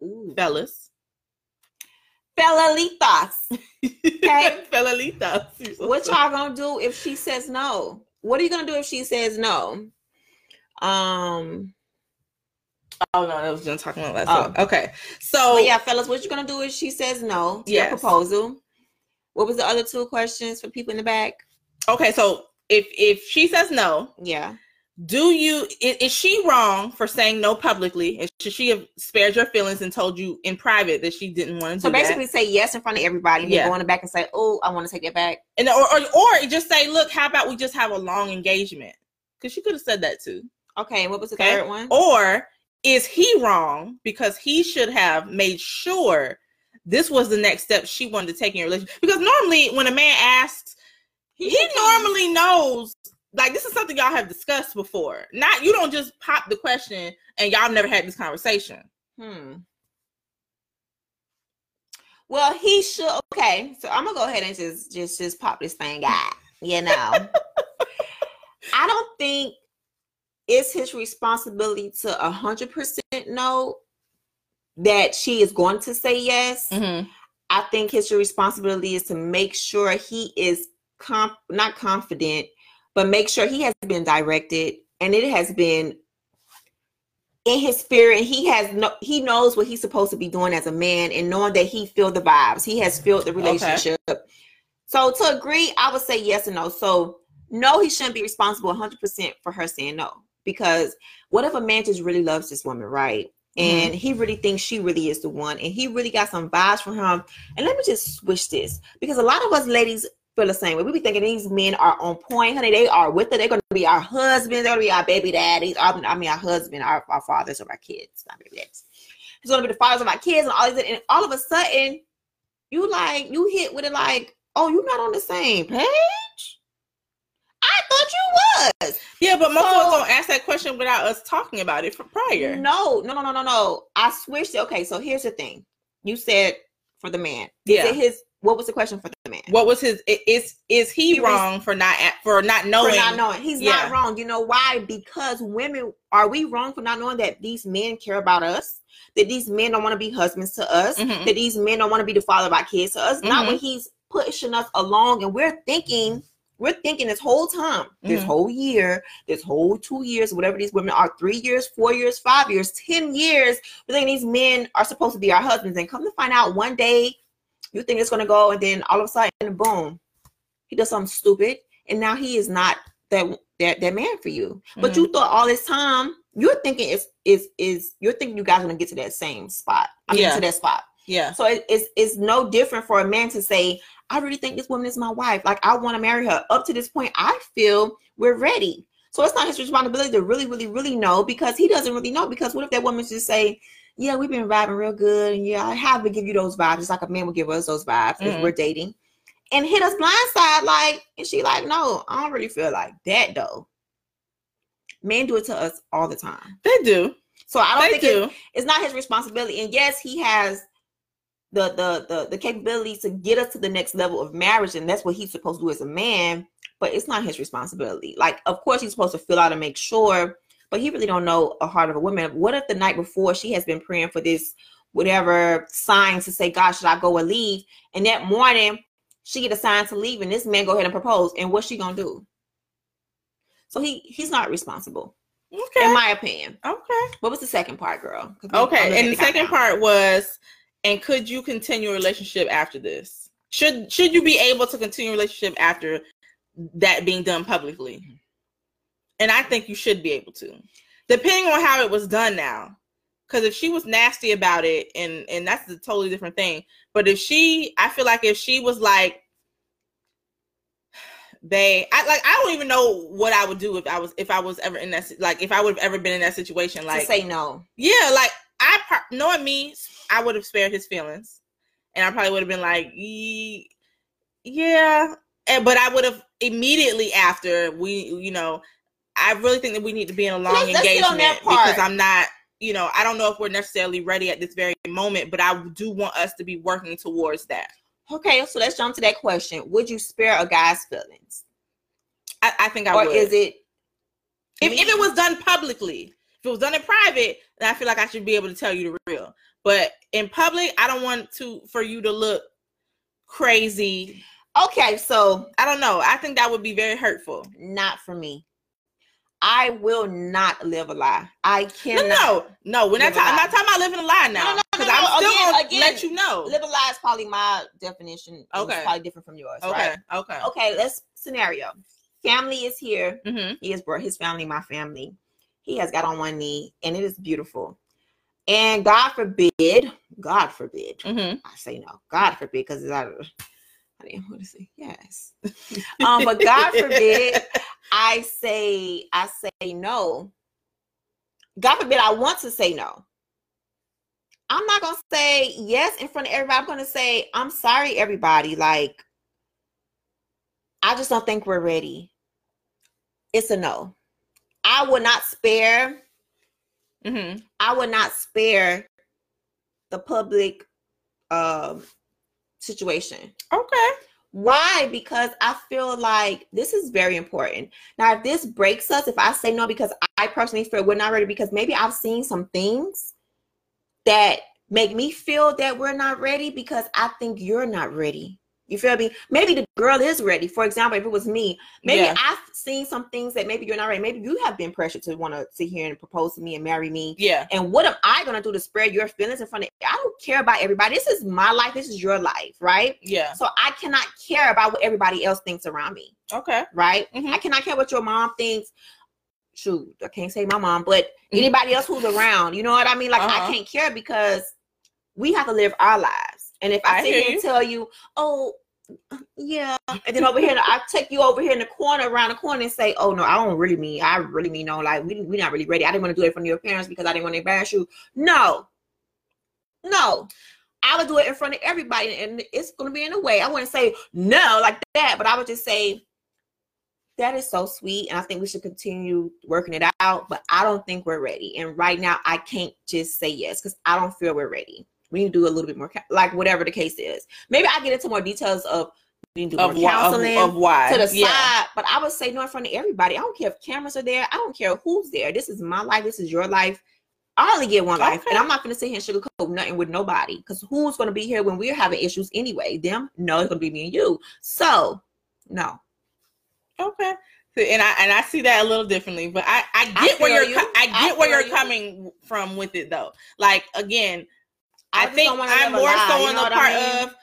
Ooh.
fellas?
Felalitas. Okay.
Felalitas.
what y'all gonna do if she says no? What are you gonna do if she says no? Um
Oh no, that was just talking about last
Oh.
Okay, so
But yeah, fellas, what you gonna do is she says no to
Yes.
your proposal. What was the other two questions for people in the back?
Okay, so if if she says no,
Yeah.
do you is, is she wrong for saying no publicly? And should she have spared your feelings and told you in private that she didn't want to
So
do that?
basically, say yes in front of everybody, and
Yeah.
then go in back and say, "Oh, I want to take that back."
and or, or or just say, look, how about we just have a long engagement? Because she could have said that too.
Okay. What was the
Okay.
third one?
Or is he wrong because he should have made sure this was the next step she wanted to take in your relationship? Because normally when a man asks, he, normally knows. Like this is something y'all have discussed before. Not you don't just pop the question and y'all never had this conversation.
Hmm. Well, he should. Okay, so I'm gonna go ahead and just just just pop this thing out. You know, I don't think it's his responsibility to a hundred percent know that she is going to say yes.
Mm-hmm.
I think his responsibility is to make sure he is comp- not confident, but make sure he has been directed and it has been in his spirit. He has no he knows what he's supposed to be doing as a man and knowing that he feel the vibes. He has felt the relationship. So to agree, I would say yes and no. So no, he shouldn't be responsible 100% for her saying no. Because what if a man just really loves this woman, right? Mm-hmm. And he really thinks she really is the one, and he really got some vibes from him. And let me just switch this because a lot of us ladies feel the same way. We be thinking these men are on point, honey. They are with it. They're going to be our husbands. They're going to be our baby daddies. I I mean, our husband, our, our fathers of our kids, not baby daddies. He's going to be the fathers of our kids, and all these. And all of a sudden, you like you hit with it like, oh, you're not on the same page. I thought you was.
Yeah, but most of
So-
us don't ask that question without us talking about it from prior.
No, no, no, no, no, no. I switched it. Okay, so here's the thing. You said for the man. Is
Yeah.
it his? What was the question for the man?
What was his? Is is he
He was-
wrong for not for not knowing?
for not knowing. He's
Yeah.
not wrong. You know why? Because women are we wrong for not knowing that these men care about us? That these men don't want to be husbands to us?
Mhm.
That these men don't want to be the father of our kids to us? Not
Mhm.
when he's pushing us along and we're thinking. We're thinking this whole time, this
Mhm.
whole year, this whole two years, whatever these women are, three years, four years, five years, ten years. We're thinking these men are supposed to be our husbands, and come to find out one day, you think it's gonna go, and then all of a sudden, boom, he does something stupid, and now he is not that that, that man for you. But
Mm-hmm.
you thought all this time you're thinking is is is you're thinking you guys are gonna get to that same spot. I mean
Yeah.
to that spot.
Yeah.
So it, it's it's no different for a man to say, I really think this woman is my wife. Like I want to marry her. Up to this point, I feel we're ready. So it's not his responsibility to really, really, really know because he doesn't really know. Because what if that woman just say, Yeah, we've been vibing real good, and yeah, I have to give you those vibes, just like a man would give us those vibes if
Mhm.
we're dating. And hit us blindside, like, and she like, no, I don't really feel like that though. Men do it to us all the time.
They do.
So I don't
They
think it- it's not his responsibility. And yes, he has the the the the capability to get us to the next level of marriage, and that's what he's supposed to do as a man. But it's not his responsibility. Like, of course, he's supposed to fill out and make sure, but he really don't know a heart of a woman. What if the night before she has been praying for this whatever sign to say, God, should I go or leave? And that morning she get a sign to leave, and this man go ahead and propose, and what's she gonna do? So he he's not responsible,
Okay.
in my opinion.
okay.
What was the second part, girl?
Okay. And the second part was, and could you continue a relationship after this? Should should you be able to continue a relationship after that being done publicly? Mm-hmm. And I think you should be able to, depending on how it was done now. Because if she was nasty about it, and and that's a totally different thing. But if she, I feel like if she was like, they, I like, I don't even know what I would do if I was if I was ever in that like if I would have ever been in that situation. Like,
to say no.
yeah, like I knowing me, I would have spared his feelings, and I probably would have been like, "Ye- yeah, and but I would have immediately after we, you know, I really think that we need to be in a long
Let's- let's
engagement
part.
because I'm not, you know, I don't know if we're necessarily ready at this very moment, but I do want us to be working towards that.
Okay, so let's jump to that question. Would you spare a guy's feelings?
I, I think I
or
would.
is it
if, if it was done publicly if it was done in private then i feel like i should be able to tell you the real but in public i don't want to for you to look crazy
okay, so
i don't know i think that would be very hurtful
not for me. I will not live a lie. I
No,
cannot
no, no. We're not
Live a
talking. I'm not talking about living a lie now.
No, no, no,
Because
no,
I'm still
Again,
gonna
again,
let you know.
live a lie is probably my definition.
Okay.
It's probably different from yours.
Okay.
Right?
Okay.
Okay, let's scenario. Family is here.
Mm-hmm.
He has brought his family, my family. He has got on one knee, and it is beautiful. And God forbid, God forbid,
Mm-hmm.
I say no, God forbid, because it's out of I didn't want to say yes. um, but God forbid, I say I say no. God forbid, I want to say no. I'm not gonna say yes in front of everybody. I'm gonna say I'm sorry, everybody. Like, I just don't think we're ready. It's a no. I would not spare.
Mm-hmm.
I would not spare the public um situation.
Okay.
Why? Because I feel like this is very important. Now, if this breaks us, if I say no, because I personally feel we're not ready, because maybe I've seen some things that make me feel that we're not ready because I think you're not ready. You feel me? Maybe the girl is ready. For example, if it was me, maybe
Yeah.
I've seen some things that maybe you're not ready. Maybe you have been pressured to want to sit here and propose to me and marry me.
Yeah.
And what am I gonna do to spread your feelings in front of? I don't care about everybody. This is my life. This is your life, right?
Yeah.
So I cannot care about what everybody else thinks around me,
Okay.
right?
Mhm.
I cannot care what your mom thinks. Shoot, I can't say my mom, but
Mhm.
anybody else who's around, you know what I mean? Like
Uh-huh.
I can't care because we have to live our lives. And if I,
I
sit here and tell you, oh, yeah, and then over here I take you over here in the corner around the corner and say, oh no, I don't really mean, I really mean no, like we we're not really ready. I didn't want to do it in front of your parents because I didn't want to embarrass you. No, no. I would do it in front of everybody, and it's going to be in a way. I wouldn't say no like that, but I would just say that is so sweet, and I think we should continue working it out. But I don't think we're ready, and right now I can't just say yes because I don't feel we're ready. We need to do a little bit more, like whatever the case is. Maybe I get into more details of we need to do
Of, why,
counseling
of why?
to the
yeah.
side, but I would say no in front of everybody. I don't care if cameras are there. I don't care who's there. This is my life. This is your life. I only get one life, and I'm not going to sit here and sugarcoat nothing with nobody because who's going to be here when we're having issues anyway? Them? No, it's going to be me and you. So, no.
Okay. So, and I and I see that a little differently, but I I
I
get where you're
you.
I
I
get where you're
you.
coming from with it though. Like again, I,
just
think I'm more
lie,
so
you
on
know
the part
I mean?
of,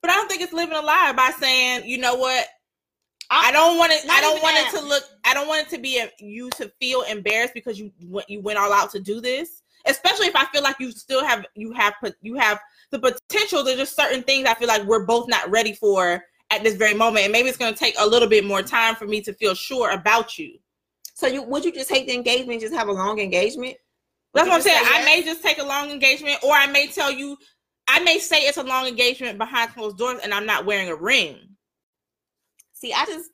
but I don't think it's living a lie by saying, you know what, I don't want it. I don't want
that.
it to look. I don't want it to be a, you to feel embarrassed because you went you went all out to do this. Especially if I feel like you still have you have put you have the potential. There's just certain things I feel like we're both not ready for at this very moment, and maybe it's going to take a little bit more time for me to feel sure about you.
So, you would you just hate the engagement, and just have a long engagement?
That's what I'm saying.
say
I may just take a long engagement, or I may tell you, I may say it's a long engagement behind closed doors, and I'm not wearing a ring.
See, I just,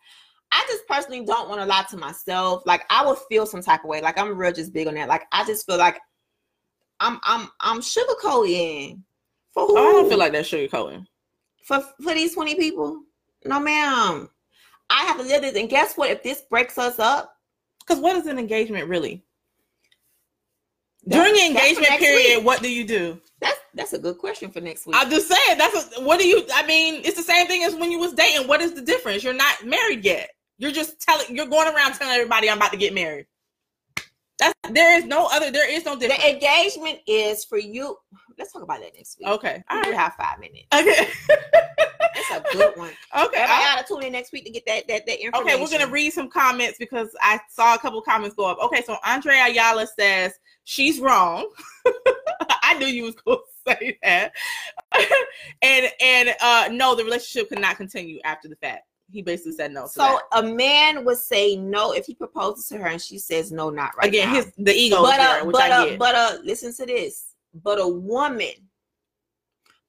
I just personally don't want to lie to myself. Like I would feel some type of way. Like I'm real just big on that. Like I just feel like I'm, I'm, I'm sugarcoating for who?
Oh, I don't feel like that sugarcoating.
for for these 20 people. No, ma'am. I have to live this. And guess what? If this breaks us up,
Because what is an engagement really? During the engagement period,
week.
what do you do?
that's that's a good question for next week.
I'm just saying. That's a, what do you? I mean, it's the same thing as when you was dating. What is the difference? You're not married yet. You're just telling. You're going around telling everybody I'm about to get married. That's there is no other. There is no difference.
the engagement is for you. Let's talk about that next week.
Okay. All
We
right.
have five minutes.
Okay.
That's a good one.
okay. All
gotta tune in next week to get that that that information.
Okay, we're gonna read some comments because I saw a couple comments go up. Okay, so Andre Ayala says she's wrong. I knew you was going to say that. and and uh no, the relationship could not continue after the fact. He basically said no.
So a man would say no if he proposes to her and she says no, not right
again,
now.
his the ego
but
there,
uh,
which
but
I
uh, but uh, listen to this. But a woman,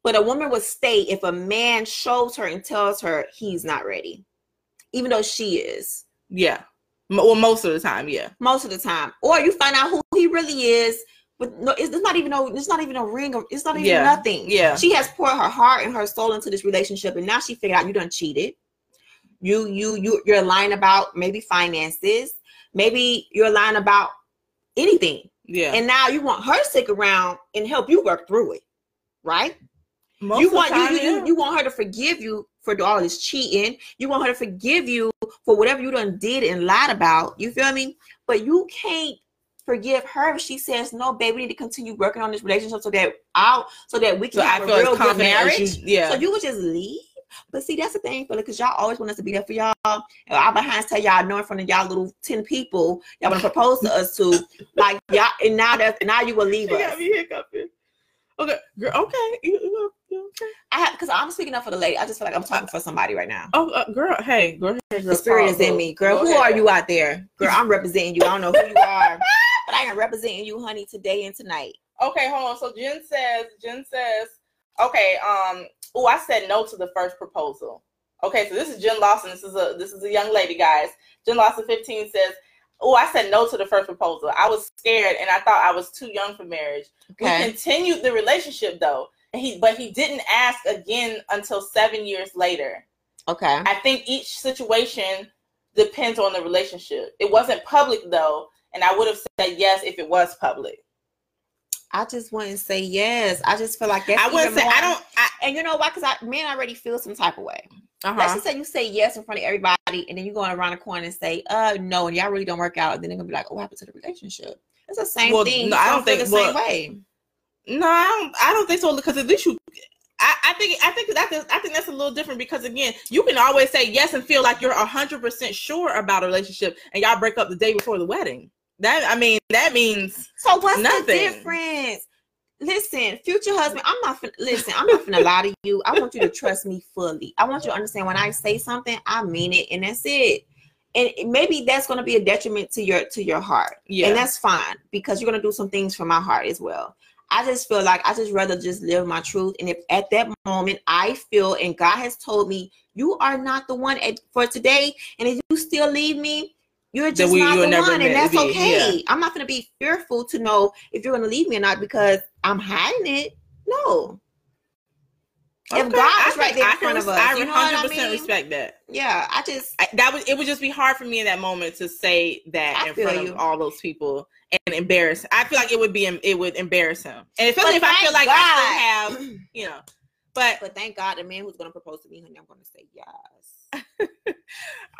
but a woman would stay if a man shows her and tells her he's not ready, even though she is
yeah, well, most of the time, yeah.
most of the time. Or you find out who he really is. But no, it's, it's not even no. It's not even a ring. Of, it's not even
Yeah,
nothing.
yeah.
She has poured her heart and her soul into this relationship, and now she figured out you done cheated. You you you you're lying about maybe finances. Maybe you're lying about anything.
Yeah,
and now you want her to stick around and help you work through it, right?
most
you want
time,
you, you,
yeah.
you want her to forgive you for all this cheating. You want her to forgive you for whatever you done did and lied about. You feel me? but you can't forgive her if she says no, baby. We need to continue working on this relationship so that out so that we can
So
have a real good marriage.
you, yeah.
So you would just leave. But see, that's the thing, Philip, because y'all always want us to be there for y'all. And our behinds tell y'all no in front of y'all little 10 people y'all want to propose to us to. Like y'all and now that now you will leave
You
us.
got me hiccuping. Okay, girl. Okay, you, you okay?
I have because I'm speaking up for the lady. I just feel like I'm talking for somebody right now.
Oh, uh, girl. Hey, ahead. Girl,
The spirit is in me. Girl, who are you out there? Girl, I'm representing you. I don't know who you are, but I am representing you, honey, today and tonight.
Okay, hold on. So Jen says, Jen says, okay, um, oh, I said no to the first proposal. Okay, so this is Jen Lawson. This is a this is a young lady, guys. Jen Lawson 15 says, Oh, I said no to the first proposal. I was scared and I thought I was too young for marriage. We continued the relationship though. He but he didn't ask again until seven years later.
Okay.
I think each situation depends on the relationship. It wasn't public though, and I would have said yes if it was public.
I just wouldn't say yes. I just feel like that's
I wouldn't say
more-
I don't I
And you know why? Because I men already feel some type of way. Let's
uh-huh.
just say you say yes in front of everybody, and then you go around the corner and say, "Uh, no," and y'all really don't work out. And then they're gonna be like, "Oh, what happened to the relationship?" It's the same
Well,
thing.
no, I don't
feel
think-
the same way.
No, I don't. I don't think so because at least you. I, I think I think that I think that's a little different because again, you can always say yes and feel like you're hundred percent sure about a relationship, and y'all break up the day before the wedding. That I mean, that means
So what's the difference? Listen, future husband, I'm not fin- listen, I'm not gonna lie to you. I want you to trust me fully. I want you to understand when I say something, I mean it, and that's it. And maybe that's gonna be a detriment to your to your heart.
yeah.
And that's fine because you're gonna do some things for my heart as well. I just feel like I just rather just live my truth. And if at that moment I feel and God has told me you are not the one at, for today, and if you still leave me, you're just
we-
not
you're
the one, and that's
be,
okay. I'm not gonna be fearful to know if you're gonna leave me or not because I'm hiding it. No. If
Okay,
God
I
was right there in front of us,
I
you know what I
100%
mean?
respect that.
Yeah, I just
I, that was it would just be hard for me in that moment to say that
I
in front
you.
of all those people and embarrass. I feel like it would be it would embarrass him, and especially if I feel like I still have you know. But
but thank God the man who's gonna propose to me, honey, I'm gonna say yes.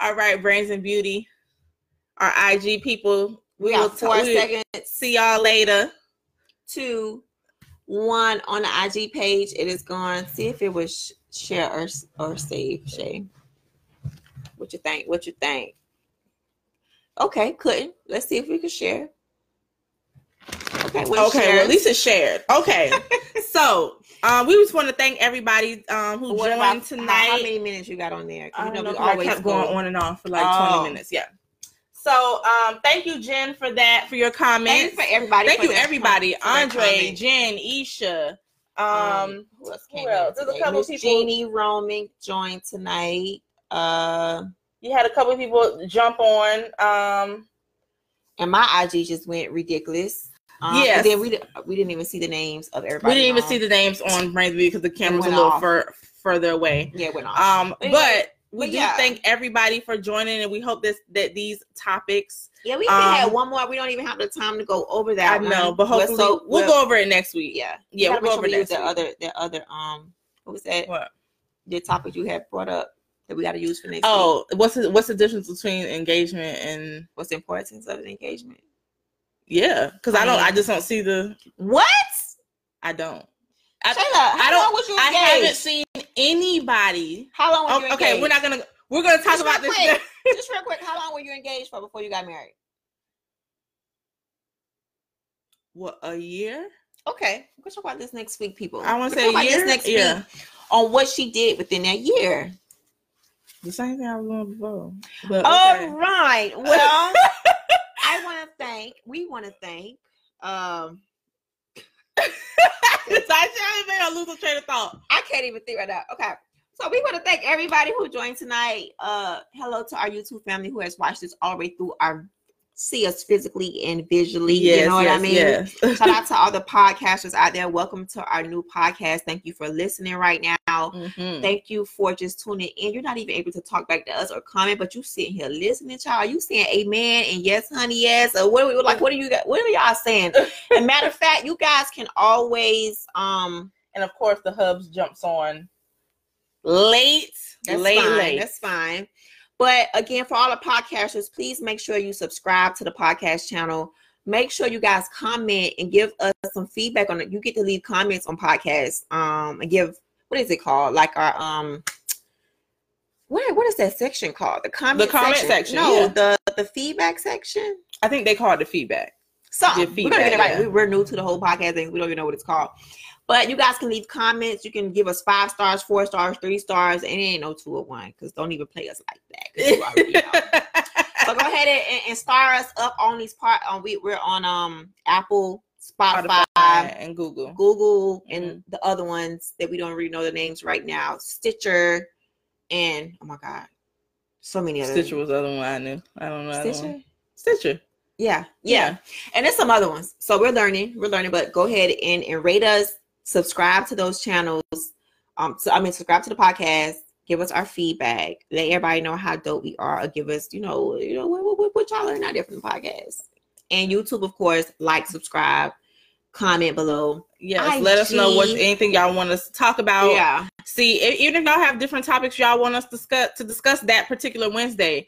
all right, brains and beauty, our IG people.
We
will
got four
we-
seconds.
See y'all later.
two, one on the IG page. It is gone. See if it was sh- share or or save. Shay, what you think? What you think? Okay, couldn't. Let's see if we can share. Okay, well,
Okay, well, at least it's shared. Okay, so um, we just want to thank everybody um, who
what
joined
about
tonight.
How, how many minutes you got on there?
I
know
know,
we always
kept
go-
going on and on for like
Oh.
20 minutes. Yeah. So um, thank you, Jen, for that, for your comments.
Thank you for everybody.
Thank
for
you, everybody. Andre. Jen, Isha. Um,
Um, who else
who else? There's a couple
Miss
people-
Jeannie Roman joined tonight. Uh,
you had a couple of people jump on. Um,
and my IG just went ridiculous. Um,
Yes.
and then we we didn't even see the names of everybody.
we didn't even
on.
see the names on Brains because the camera's a little
off.
fur, further away.
Yeah, it went off.
Um,
But
but we
but
do
yeah.
thank everybody for joining, and we hope this that these topics.
yeah, we
um,
had one more. We don't even have the time to go over that.
I know,
one.
but hopefully
so-
we'll go over it next week.
Yeah,
yeah, we'll go over next
the
week.
other the other um what was that
What?
the topic you had brought up that we got to use for next week.
Oh, what's the, what's the difference between engagement and
What's the importance of an engagement?
Yeah? Because I don't, I just don't see the.
What?
I don't. I-
Shayla,
I don't-
long was you
I haven't seen anybody.
how long were
Oh,
you engaged?
okay, we're not gonna. We're gonna talk
Just
about this.
quick. Just real quick, how long were you engaged for before you got married?
What a year?
Okay, we'll talk about this next week, people.
I want to say
talk
a
about
year.
next
yeah,
week on what she did within that year.
the same thing I was doing before. But
All
okay.
right. Well, I thank. We want to thank. Um,
it's actually made I lose a train of thought.
I can't even think right now. Okay. So we want to thank everybody who joined tonight. Uh, hello to our YouTube family who has watched this all the way through our see us physically and visually. you know what I mean?
Yes.
Shout out to all the podcasters out there. Welcome to our new podcast. Thank you for listening right now.
Mhm.
Thank you for just tuning in. You're not even able to talk back to us or comment, but you sitting here listening, child. You saying amen and yes, honey, yes. Or what are we like? What are you got? What are y'all saying? and matter of fact, you guys can always um
And of course, the hubs jumps on late,
that's
late,
fine.
late.
That's fine. But again, for all the podcasters, please make sure you subscribe to the podcast channel. Make sure you guys comment and give us some feedback on it. You get to leave comments on podcasts. Um, and give what is it called? Like our um what what is that section called? The comment the
comment section,
No,
yeah.
the the feedback section.
I think they call it the feedback. Give
We're, gonna get it
feedback,
right.
yeah.
We- We're new to the whole podcast thing. We don't even know what it's called. But you guys can leave comments. You can give us five stars, four stars, three stars, and it ain't no two or one because don't even play us like that. 'Cause you already know. so go ahead and, and star us up on these part. On we we're on um Apple, Spotify,
Spotify and Google.
Google, and
Mhm.
the other ones that we don't really know the names right now. Stitcher, and oh my god, so many other
Stitcher was the other one I knew. I don't know. the other
Stitcher.
one. Stitcher.
Yeah, yeah, and there's some other ones. So we're learning, we're learning. But go ahead and, and rate us, subscribe to those channels. Um, so I mean, subscribe to the podcast. Give us our feedback. Let everybody know how dope we are. Or give us, you know, you know what, what, what y'all learn out there from the podcast. And YouTube, of course, like, subscribe, comment below.
Yes. Let us know what anything y'all want us to talk about.
yeah,
See, e- even if y'all have different topics y'all want us to discuss to discuss that particular Wednesday,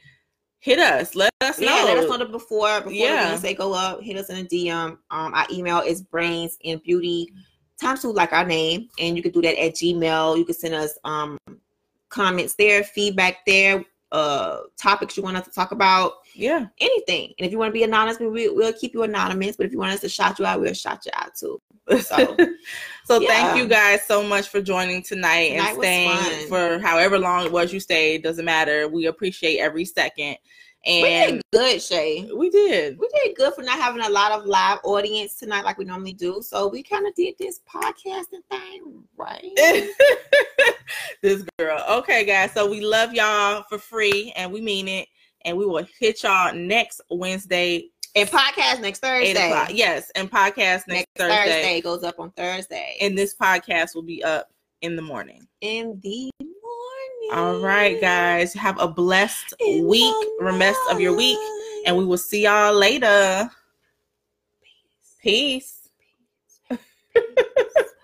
hit us. Let us know.
yeah. Let us know the before before
Yeah.
the Wednesday go up. Hit us in a DM. Um, our email is brains and beauty times two like our name, and you can do that at Gmail. You can send us um comments there, feedback there, uh topics you want us to talk about,
Yeah.
anything. And if you want to be anonymous, we, we'll keep you anonymous. But if you want us to shout you out, we'll shout you out too. So
So
Yeah.
thank you guys so much for joining tonight
Tonight
and staying for however long it was you stayed. Doesn't matter. We appreciate every second.
We
And
did good, Shay.
we did.
We did good for not having a lot of live audience tonight like we normally do. So we kind of did this podcasting thing right.
this girl. Okay, guys. So we love y'all for free and we mean it. And we will hit y'all next Wednesday,
And podcast next. Thursday.
Yes, and podcast next,
Next
Thursday.
Thursday goes up on Thursday.
And this podcast will be up in the morning.
in the.
All right, guys. Have a blessed
In
week, rest of your week, and we will see y'all later. Peace. Peace.
Peace.